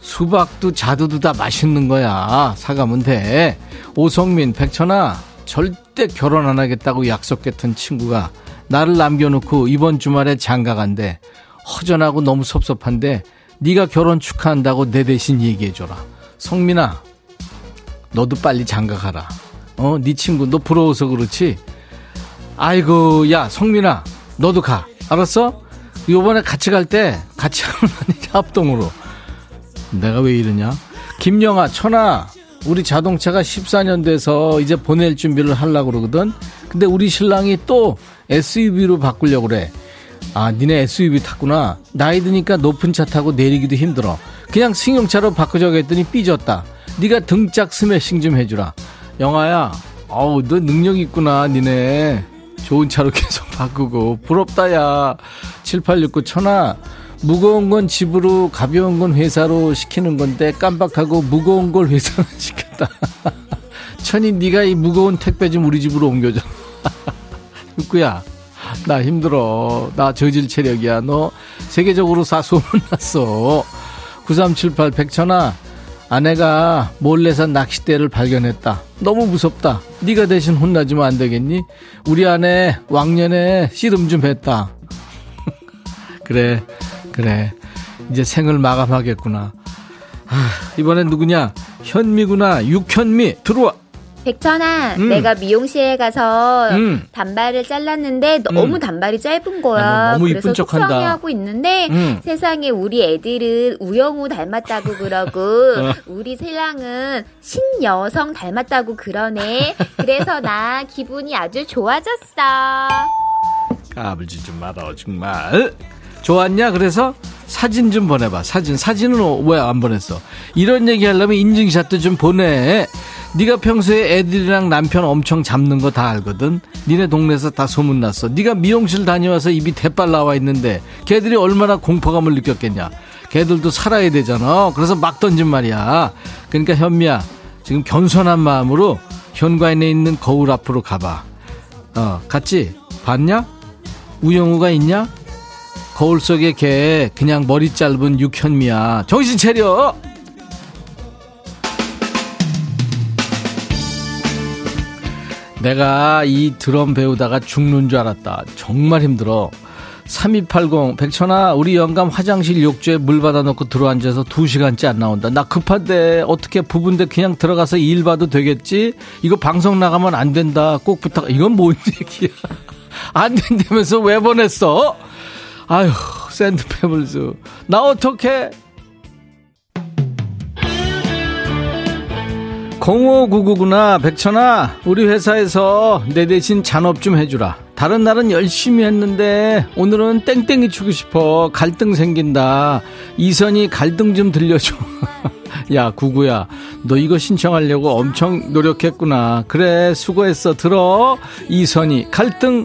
수박도 자두도 다 맛있는 거야. 사가면 돼. 오성민, 백천아, 절대 결혼 안 하겠다고 약속했던 친구가 나를 남겨놓고 이번 주말에 장가 간대. 허전하고 너무 섭섭한데 네가 결혼 축하한다고 내 대신 얘기해줘라. 성민아, 너도 빨리 장가 가라. 어, 네 친구 너 부러워서 그렇지? 아이고, 야, 성민아, 너도 가. 알았어? 요번에 같이 갈 때 같이 <laughs> 하면 합동으로. 내가 왜 이러냐? 김영아, 천아, 우리 자동차가 14년 돼서 이제 보낼 준비를 하려고 그러거든? 근데 우리 신랑이 또 SUV로 바꾸려고 그래. 아, 니네 SUV 탔구나. 나이 드니까 높은 차 타고 내리기도 힘들어. 그냥 승용차로 바꾸자고 했더니 삐졌다. 네가 등짝 스매싱 좀 해주라. 영아야, 어우, 너 능력 있구나, 니네. 좋은 차로 <laughs> 계속 바꾸고. 부럽다, 야. 7869 천아. 무거운 건 집으로, 가벼운 건 회사로 시키는 건데 깜빡하고 무거운 걸 회사로 <laughs> 시켰다. 천이 네가 이 무거운 택배 좀 우리 집으로 옮겨줘. <laughs> 육구야, 나 힘들어. 나 저질 체력이야. 너 세계적으로 사 소문났어. 9378 백천아, 아내가 몰래 산 낚싯대를 발견했다. 너무 무섭다. 네가 대신 혼나주면 안 되겠니? 우리 아내 왕년에 씨름 좀 했다. <laughs> 그래, 그래. 이제 생을 마감하겠구나. 아, 이번엔 누구냐? 현미구나. 육현미 들어와. 백천아, 음. 내가 미용실에 가서 음. 단발을 잘랐는데 너무 음. 단발이 짧은 거야. 야, 너 너무 그래서. 속상해하고 있는데 음. 세상에 우리 애들은 우영우 닮았다고 그러고 <laughs> 어. 우리 신랑은 신여성 닮았다고 그러네. 그래서 나 기분이 아주 좋아졌어. 까불지 좀 마라 정말 좋았냐? 그래서 사진 좀 보내봐. 사진 사진은 왜 안 보냈어? 이런 얘기 하려면 인증샷도 좀 보내. 네가 평소에 애들이랑 남편 엄청 잡는 거 다 알거든. 니네 동네에서 다 소문났어. 네가 미용실 다녀와서 입이 대빨 나와 있는데 걔들이 얼마나 공포감을 느꼈겠냐? 걔들도 살아야 되잖아. 그래서 막 던진 말이야. 그러니까 현미야 지금 겸손한 마음으로 현관에 있는 거울 앞으로 가봐. 어 갔지? 봤냐? 우영우가 있냐? 거울 속에 걔 그냥 머리 짧은 육현미야. 정신 차려. 내가 이 드럼 배우다가 죽는 줄 알았다. 정말 힘들어. 3280 백천아 우리 영감 화장실 욕조에 물 받아놓고 들어앉아서 2시간째 안 나온다 나 급한데 어떻게 부부인데 그냥 들어가서 일 봐도 되겠지 이거 방송 나가면 안 된다 꼭 부탁 이건 뭔 <laughs> 얘기야 안 된다면서 왜 보냈어 아휴 샌드페블즈 나 어떡해? 0599구나 백천아. 우리 회사에서 내 대신 잔업 좀 해주라. 다른 날은 열심히 했는데 오늘은 땡땡이 추고 싶어. 갈등 생긴다. 이선이 갈등 좀 들려줘. <laughs> 야 구구야. 너 이거 신청하려고 엄청 노력했구나. 그래 수고했어. 들어. 이선이 갈등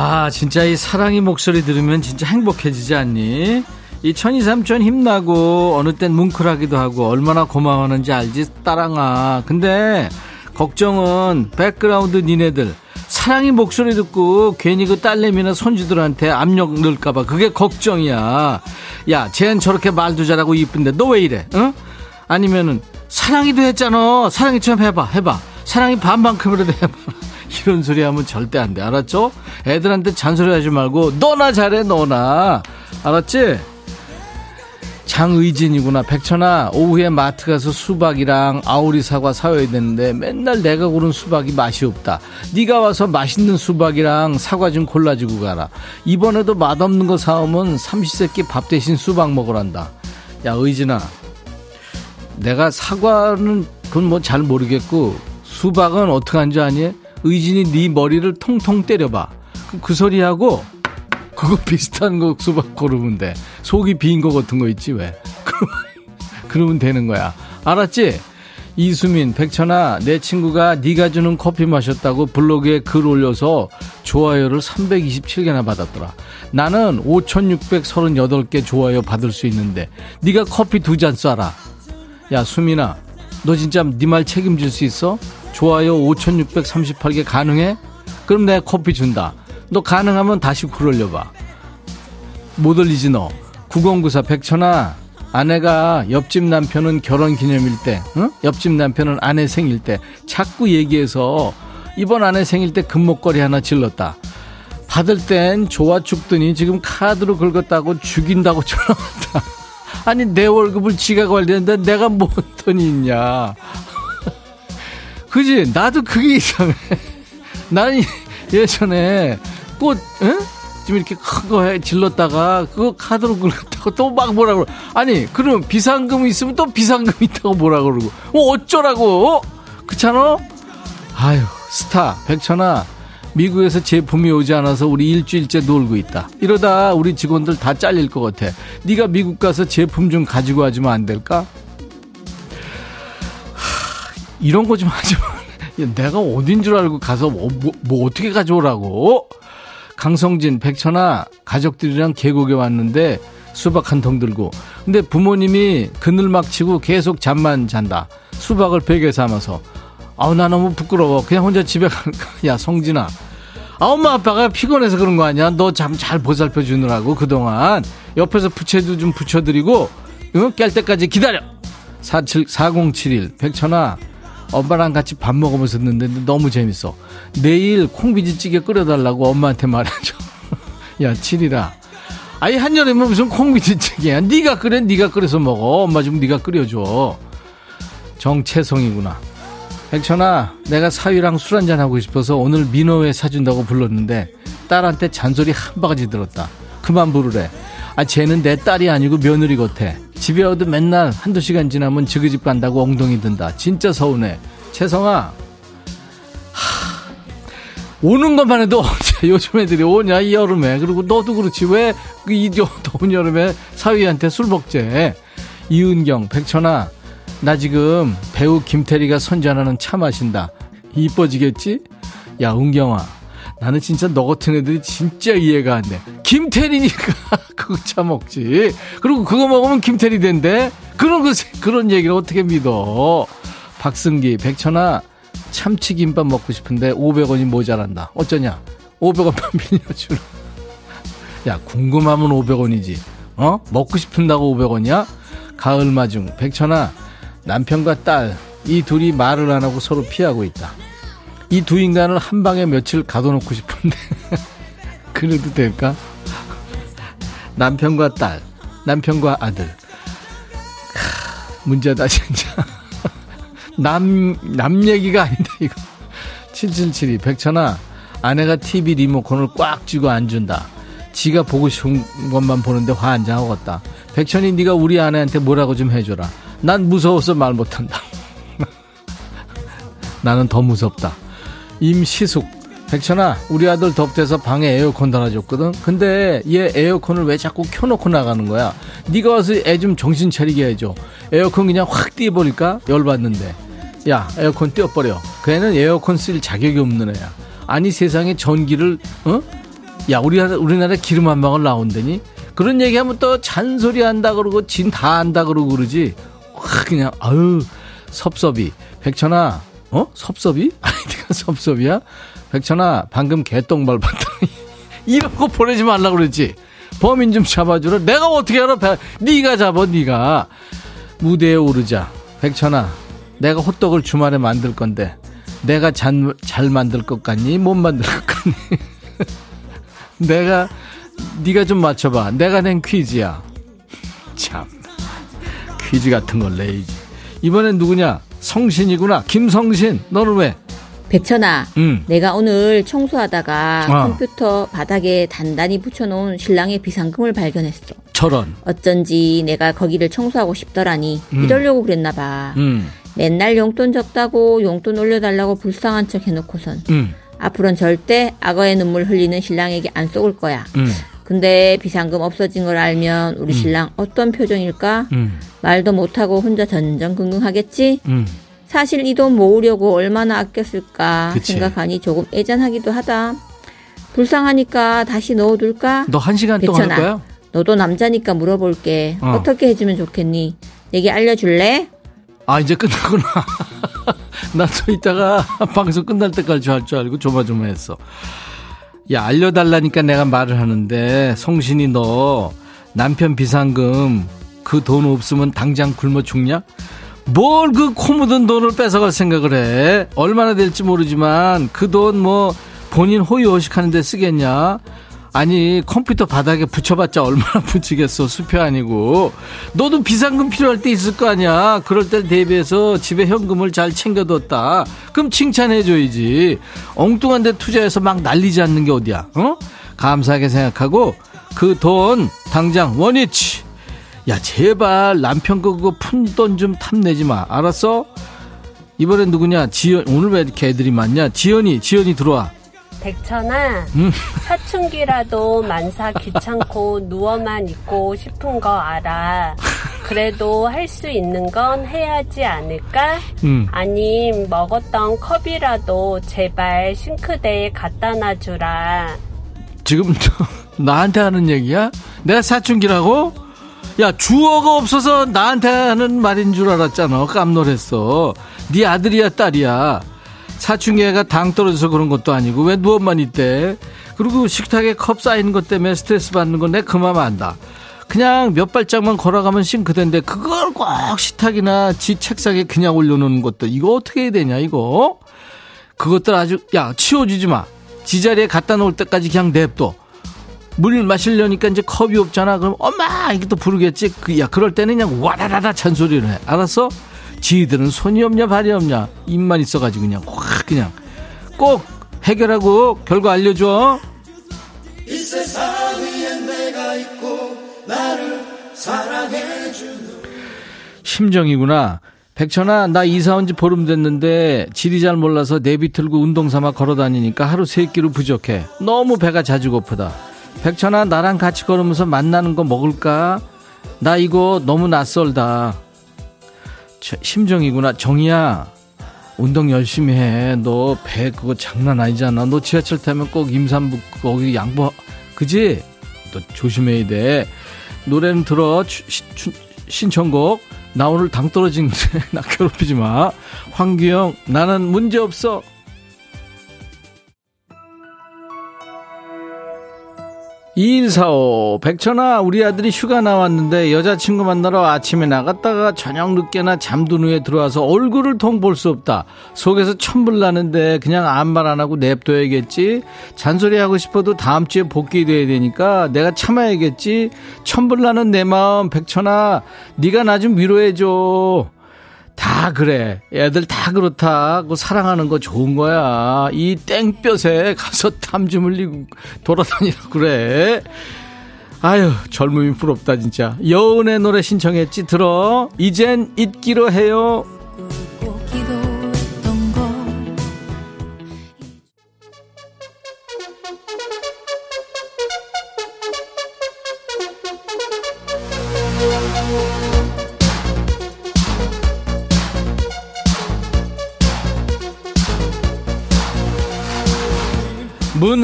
아 진짜 이 사랑의 목소리 들으면 진짜 행복해지지 않니? 이 천이 삼촌 힘나고 어느 땐 뭉클하기도 하고 얼마나 고마워하는지 알지 따랑아. 근데 걱정은 백그라운드 니네들. 사랑의 목소리 듣고 괜히 그 딸내미나 손주들한테 압력 넣을까봐 그게 걱정이야. 야 쟤는 저렇게 말도 잘하고 이쁜데 너 왜 이래 어? 아니면은 사랑이도 했잖아. 사랑이 좀 해봐 해봐. 사랑이 반만큼이라도 해봐 이런 소리 하면 절대 안 돼 알았죠? 애들한테 잔소리 하지 말고 너나 잘해 너나 알았지? 장의진이구나. 백천아, 오후에 마트 가서 수박이랑 아오리 사과 사와야 되는데 맨날 내가 고른 수박이 맛이 없다. 네가 와서 맛있는 수박이랑 사과 좀 골라주고 가라. 이번에도 맛없는 거 사오면 삼시세끼 밥 대신 수박 먹으란다. 야, 의진아. 내가 사과는 그건 뭐 잘 모르겠고 수박은 어떻게 하는지 아니? 의진이 네 머리를 통통 때려봐. 그, 그 소리하고 그거 <laughs> 비슷한 거 수박 고르면 돼. 속이 비인 거 같은 거 있지 왜? <laughs> 그러면, 되는 거야. 알았지? 이수민, 백천아, 내 친구가 네가 주는 커피 마셨다고 블로그에 글 올려서 좋아요를 327개나 받았더라. 나는 5,638개 좋아요 받을 수 있는데 네가 커피 두 잔 쏴라. 야, 수민아, 너 진짜 네 말 책임질 수 있어? 좋아요 5,638개 가능해? 그럼 내가 커피 준다. 너 가능하면 다시 글 올려봐. 못 올리지 너. 9094 백천아 아내가 옆집 남편은 결혼 기념일 때, 응? 옆집 남편은 아내 생일 때 자꾸 얘기해서 이번 아내 생일 때 금목걸이 하나 질렀다. 받을 땐 좋아 죽더니 지금 카드로 긁었다고 죽인다고 <laughs> 전화 왔다. 아니 내 월급을 지가 관리했는데 내가 뭔 돈이 있냐. 그지? 나도 그게 이상해. <laughs> 나는 예전에 꽃, 응? 좀 이렇게 큰 거 해 질렀다가 그거 카드로 긁었다고 또 막 뭐라 그러 아니 그럼 비상금 있으면 또 비상금 있다고 뭐라 그러고 어 어쩌라고 어? 그렇잖아 아유 스타 백천아 미국에서 제품이 오지 않아서 우리 일주일째 놀고 있다 이러다 우리 직원들 다 잘릴 것 같아 네가 미국 가서 제품 좀 가지고 와주면 안 될까 하, 이런 거좀마 <laughs> 내가 어딘 줄 알고 가서 뭐, 뭐, 뭐 어떻게 가져오라고 강성진, 백천아, 가족들이랑 계곡에 왔는데 수박 한 통 들고. 근데 부모님이 그늘 막 치고 계속 잠만 잔다. 수박을 베개 삼아서. 아우, 나 너무 부끄러워. 그냥 혼자 집에 <laughs> 갈까? 야, 성진아. 아, 엄마, 아빠가 피곤해서 그런 거 아니야? 너 잠 잘 보살펴 주느라고, 그동안. 옆에서 부채도 좀 붙여드리고, 응? 깰 때까지 기다려! 47, 4071, 백천아. 엄마랑 같이 밥 먹으면서 듣는데 너무 재밌어. 내일 콩비지찌개 끓여달라고 엄마한테 말해줘. <laughs> 야, 칠이라. 아니 한여름에 무슨 콩비지찌개야? 네가 끓여, 네가 끓여서 먹어. 엄마 좀 네가 끓여줘. 정채성이구나. 백천아, 내가 사위랑 술 한잔 하고 싶어서 오늘 민호회 사준다고 불렀는데 딸한테 잔소리 한 바가지 들었다. 그만 부르래. 아, 쟤는 내 딸이 아니고 며느리 같아. 집에 와도 맨날 한두 시간 지나면 지그집 간다고 엉덩이 든다. 진짜 서운해. 채성아, 하, 오는 것만 해도 <laughs> 요즘 애들이 오냐, 이 여름에. 그리고 너도 그렇지. 왜, 그이 더운 여름에 사위한테 술 먹재. 이은경, 백천아, 나 지금 배우 김태리가 선전하는 차 마신다. 이뻐지겠지? 야, 은경아. 나는 진짜 너 같은 애들이 진짜 이해가 안 돼. 김태리니까 <laughs> 그거 차 먹지. 그리고 그거 먹으면 김태리 된대. 그런 거, 그런 얘기를 어떻게 믿어. 박승기, 백천아, 참치김밥 먹고 싶은데 500원이 모자란다. 어쩌냐? 500원만 <laughs> 빌려주라. 야, 궁금하면 500원이지. 어? 먹고 싶은다고 500원이야? 가을 마중, 백천아, 남편과 딸, 이 둘이 말을 안 하고 서로 피하고 있다. 이 두 인간을 한 방에 며칠 가둬놓고 싶은데, <laughs> 그래도 될까? 남편과 딸, 남편과 아들. 크, 문제다, 진짜. <laughs> 남, 남 얘기가 아니다, 이거. 7772, 백천아, 아내가 TV 리모컨을 꽉 쥐고 안 준다. 지가 보고 싶은 것만 보는데 화 안 장하겠다. 백천이 네가 우리 아내한테 뭐라고 좀 해줘라. 난 무서워서 말 못한다. <laughs> 나는 더 무섭다. 임시숙. 백천아, 우리 아들 덥대서 방에 에어컨 달아줬거든. 근데 얘 에어컨을 왜 자꾸 켜놓고 나가는 거야? 네가 와서 애 좀 정신 차리게 해줘. 에어컨 그냥 확 띄워버릴까? 열받는데. 야, 에어컨 띄워버려. 그 애는 에어컨 쓸 자격이 없는 애야. 아니 세상에 전기를 어? 야, 우리나라 우리나라 기름 한 방울 나온다니? 그런 얘기하면 또 잔소리 한다 그러고 진다 안다 그러고 그러지. 확 그냥 아유 섭섭이. 백천아, 어? 섭섭이? <laughs> 아니 <laughs> 섭섭이야? 백천아, 방금 개똥 밟았다. <laughs> 이런 거 보내지 말라 그러지. 범인 좀 잡아주라. 내가 어떻게 알아? 배- 네가 잡아, 네가. 무대에 오르자. 백천아, 내가 호떡을 주말에 만들 건데 내가 잘, 잘 만들 것 같니? 못 만들 것 같니? <laughs> 내가 네가 좀 맞춰봐. 내가 낸 퀴즈야. 참 퀴즈 같은 걸 내야지. 이번엔 누구냐? 성신이구나. 김성신. 너는 왜? 백천아, 응. 내가 오늘 청소하다가 어. 컴퓨터 바닥에 단단히 붙여놓은 신랑의 비상금을 발견했어. 저런. 어쩐지 내가 거기를 청소하고 싶더라니 음. 이러려고 그랬나 봐. 음. 맨날 용돈 적다고 용돈 올려달라고 불쌍한 척 해놓고선 음. 앞으로는 절대 악어의 눈물 흘리는 신랑에게 안 쏘을 거야. 음. 근데 비상금 없어진 걸 알면 우리 신랑 어떤 표정일까? 음. 말도 못하고 혼자 전전긍긍하겠지? 음. 사실 이 돈 모으려고 얼마나 아꼈을까 그치. 생각하니 조금 애잔하기도 하다. 불쌍하니까 다시 넣어둘까? 너 한 시간 동안 할 거야? 너도 남자니까 물어볼게. 어. 어. 떻게 해주면 좋겠니? 내게 알려줄래? 아, 이제 끝나구나. <laughs> 나또 이따가 <laughs> 방송 끝날 때까지 할 줄 알고 조마조마했어. 야, 알려달라니까 내가 말을 하는데, 성신이 너 남편 비상금 그 돈 없으면 당장 굶어 죽냐? 뭘 그 코 묻은 돈을 뺏어갈 생각을 해? 얼마나 될지 모르지만 그 돈 뭐 본인 호의호식 하는데 쓰겠냐? 아니 컴퓨터 바닥에 붙여봤자 얼마나 <laughs> 붙이겠어? 수표 아니고. 너도 비상금 필요할 때 있을 거 아니야. 그럴 때 대비해서 집에 현금을 잘 챙겨뒀다. 그럼 칭찬해줘야지. 엉뚱한 데 투자해서 막 날리지 않는 게 어디야? 어? 감사하게 생각하고 그 돈 당장 원위치 야 제발 남편 거 그거 푼돈 좀 탐내지 마 알았어? 이번엔 누구냐 지연 오늘 왜 이렇게 애들이 많냐 지연이 지연이 들어와 백천아, 음. 사춘기라도 만사 귀찮고 <laughs> 누워만 있고 싶은 거 알아. 그래도 할 수 있는 건 해야지 않을까? 음. 아님 먹었던 컵이라도 제발 싱크대에 갖다 놔주라. 지금 저 <laughs> 나한테 하는 얘기야? 내가 사춘기라고? 야 주어가 없어서 나한테 하는 말인 줄 알았잖아. 깜놀했어. 네 아들이야 딸이야. 사춘기가 당 떨어져서 그런 것도 아니고 왜 누워만 있대? 그리고 식탁에 컵 쌓이는 것 때문에 스트레스 받는 건 내 그만 안다. 그냥 몇 발짝만 걸어가면 싱크대인데 그걸 꼭 식탁이나 지 책상에 그냥 올려놓는 것도 이거 어떻게 해야 되냐 이거? 그것들 아주 야 치워주지 마지 자리에 갖다 놓을 때까지 그냥 냅둬 물 마시려니까 이제 컵이 없잖아. 그럼 엄마 이게 또 부르겠지. 그, 야 그럴 때는 그냥 와라라라 잔소리를 해. 알았어? 지들은 손이 없냐 발이 없냐 입만 있어가지고 그냥 확 그냥 꼭 해결하고 결과 알려줘. 이 세상 위에 내가 있고 나를 사랑해주는 심정이구나. 백천아, 나 이사 온 지 보름 됐는데 질이 잘 몰라서 내비 틀고 운동 삼아 걸어 다니니까 하루 세 끼로 부족해. 너무 배가 자주 고프다. 백천아, 나랑 같이 걸으면서 만나는 거 먹을까? 나 이거 너무 낯설다. 저, 심정이구나. 정이야. 운동 열심히 해. 너 배 그거 장난 아니잖아. 너 지하철 타면 꼭 임산부 거기 양보, 그지? 너 조심해야 돼. 노래는 들어. 추- 시- 추- 신청곡. 나 오늘 당 떨어지는데 <laughs> 나 괴롭히지 마. 황규영, 나는 문제 없어. 이일사오 백천아 우리 아들이 휴가 나왔는데 여자친구 만나러 아침에 나갔다가 저녁 늦게나 잠든 후에 들어와서 얼굴을 통 볼 수 없다. 속에서 천불 나는데 그냥 아무 말 안 하고 냅둬야겠지? 잔소리하고 싶어도 다음 주에 복귀돼야 되니까 내가 참아야겠지? 천불 나는 내 마음 백천아. 네가 나 좀 위로해줘 다 그래. 애들 다 그렇다고 사랑하는 거 좋은 거야. 이 땡볕에 가서 땀 좀 흘리고 돌아다니라 그래. 아유, 젊음이 부럽다, 진짜. 여운의 노래 신청했지, 들어. 이젠 잊기로 해요.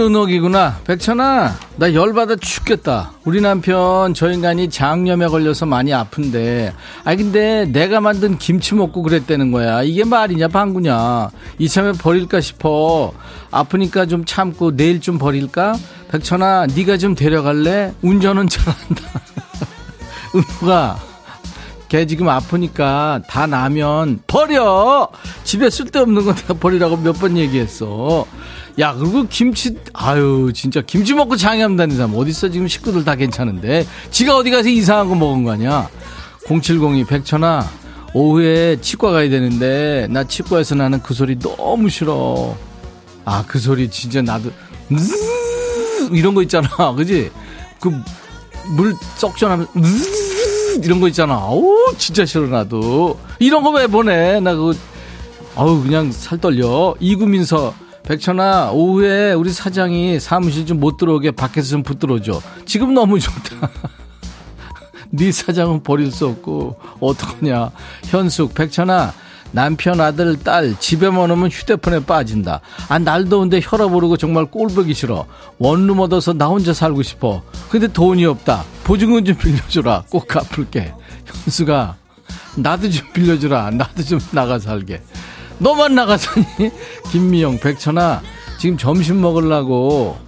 은옥이구나. 백천아, 나 열받아 죽겠다. 우리 남편 저 인간이 장염에 걸려서 많이 아픈데, 아 근데 내가 만든 김치 먹고 그랬다는 거야. 이게 말이냐 방구냐. 이참에 버릴까 싶어. 아프니까 좀 참고 내일 좀 버릴까? 백천아, 네가 좀 데려갈래? 운전은 잘한다. <laughs> 은호가 걔 지금 아프니까 다 나면 버려 집에 쓸데없는 거 내가 버리라고 몇 번 얘기했어 야 그리고 김치 아유 진짜 김치 먹고 장염 다니는 사람 어딨어 지금 식구들 다 괜찮은데 지가 어디 가서 이상한 거 먹은 거 아니야 0702 백천아 오후에 치과 가야 되는데 나 치과에서 나는 그 소리 너무 싫어. 아 그 소리 진짜 나도 이런 거 있잖아, <laughs> 그지? 그 물 썩전하면 이런 거 있잖아. 오 진짜 싫어 나도. 이런 거 왜 보내? 나 그거 아우 그냥 살 떨려. 이구민서 백천아 오후에 우리 사장이 사무실 좀 못 들어오게 밖에서 좀 붙들어줘. 지금 너무 좋다. <laughs> 네 사장은 버릴 수 없고 어떡하냐. 현숙 백천아 남편 아들 딸 집에만 오면 휴대폰에 빠진다. 아날 더운데 혈압 오르고 정말 꼴보기 싫어. 원룸 얻어서 나 혼자 살고 싶어. 근데 돈이 없다. 보증금 좀 빌려줘라. 꼭 갚을게. 현수가 나도 좀 빌려주라. 나도 좀 나가 살게. 너만 나가서니? <laughs> 김미영, 백천아, 지금 점심 먹으려고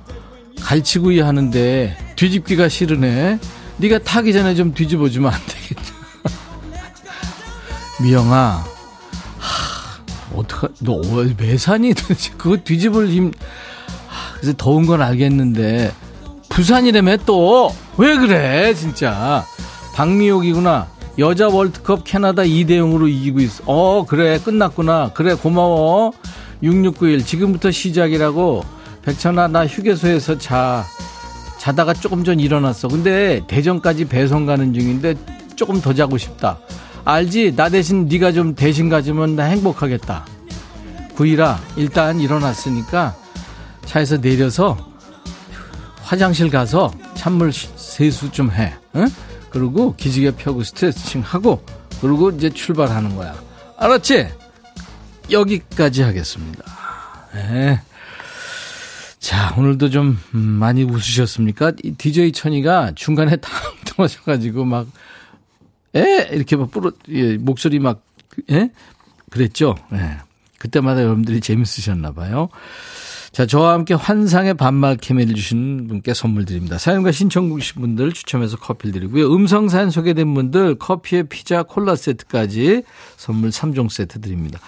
갈치구이 하는데 뒤집기가 싫으네. 네가 타기 전에 좀 뒤집어주면 안 되겠냐. <laughs> 미영아, 하, 어떡하, 너왜 사니 도대체 그거 뒤집을 힘, 하, 그래서 더운 건 알겠는데, 부산이라며 또, 왜 그래, 진짜. 박미옥이구나. 여자 월드컵 캐나다 2대 0으로 이기고 있어. 어, 그래. 끝났구나. 그래, 고마워. 6691. 지금부터 시작이라고. 백천아, 나 휴게소에서 자. 자다가 조금 전 일어났어. 근데 대전까지 배송 가는 중인데 조금 더 자고 싶다. 알지? 나 대신 네가 좀 대신 가주면 나 행복하겠다. 구이라 일단 일어났으니까 차에서 내려서 화장실 가서 찬물 세수 좀 해. 응? 그리고 기지개 펴고 스트레칭 하고 그리고 이제 출발하는 거야. 알았지? 여기까지 하겠습니다. 네. 자, 오늘도 좀 음, 많이 웃으셨습니까? 이 DJ 천이가 중간에 다 들어가셔가지고 막, 에? 이렇게 막 뿌러, 예, 목소리 막, 예? 그랬죠? 예. 그때마다 여러분들이 재밌으셨나봐요. 자, 저와 함께 환상의 반말 케미를 주신 분께 선물 드립니다. 사연과 신청국 신 분들 추첨해서 커피를 드리고요. 음성 사연 소개된 분들 커피에 피자 콜라 세트까지 선물 3종 세트 드립니다.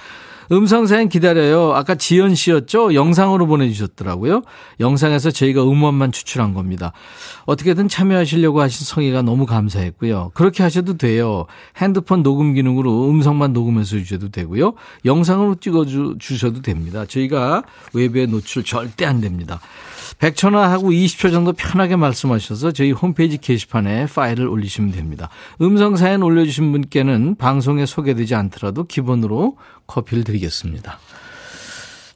음성 사연 기다려요. 아까 지연 씨였죠? 영상으로 보내주셨더라고요. 영상에서 저희가 음원만 추출한 겁니다. 어떻게든 참여하시려고 하신 성의가 너무 감사했고요. 그렇게 하셔도 돼요. 핸드폰 녹음 기능으로 음성만 녹음해서 주셔도 되고요. 영상으로 찍어 주셔도 됩니다. 저희가 외부에 노출 절대 안 됩니다. 100초나 하고 20초 정도 편하게 말씀하셔서 저희 홈페이지 게시판에 파일을 올리시면 됩니다. 음성 사연 올려주신 분께는 방송에 소개되지 않더라도 기본으로 커피를 드리겠습니다.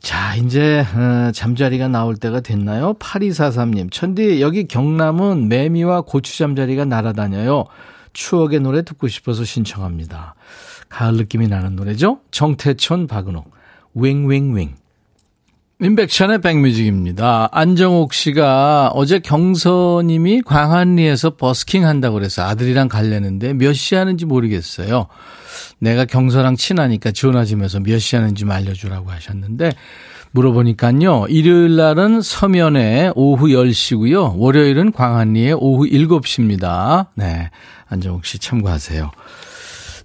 자, 이제 어, 잠자리가 나올 때가 됐나요? 8243님. 천디, 여기 경남은 매미와 고추 잠자리가 날아다녀요. 추억의 노래 듣고 싶어서 신청합니다. 가을 느낌이 나는 노래죠? 정태천, 박은옥. 웽웽웽. 인백션의 백뮤직입니다. 안정옥 씨가 어제 경서님이 광안리에서 버스킹 한다고 그래서 아들이랑 갈려는데 몇 시 하는지 모르겠어요. 내가 경서랑 친하니까 전화 좀 해서 몇 시 하는지 좀 알려주라고 하셨는데 물어보니까요. 일요일 날은 서면에 오후 10시고요. 월요일은 광안리에 오후 7시입니다. 네. 안정옥 씨 참고하세요.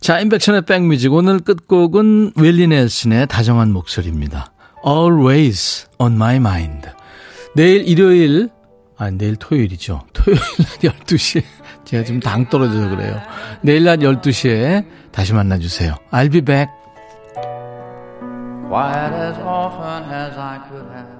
자, 인백션의 백뮤직 오늘 끝곡은 웰리 넬슨의 다정한 목소리입니다. Always on my mind. 내일 일요일, 아, 내일 토요일이죠. 토요일 날 12시에. 제가 지금 당 떨어져서 그래요. 내일 날 12시에 다시 만나주세요. I'll be back. Quite as often as I could have.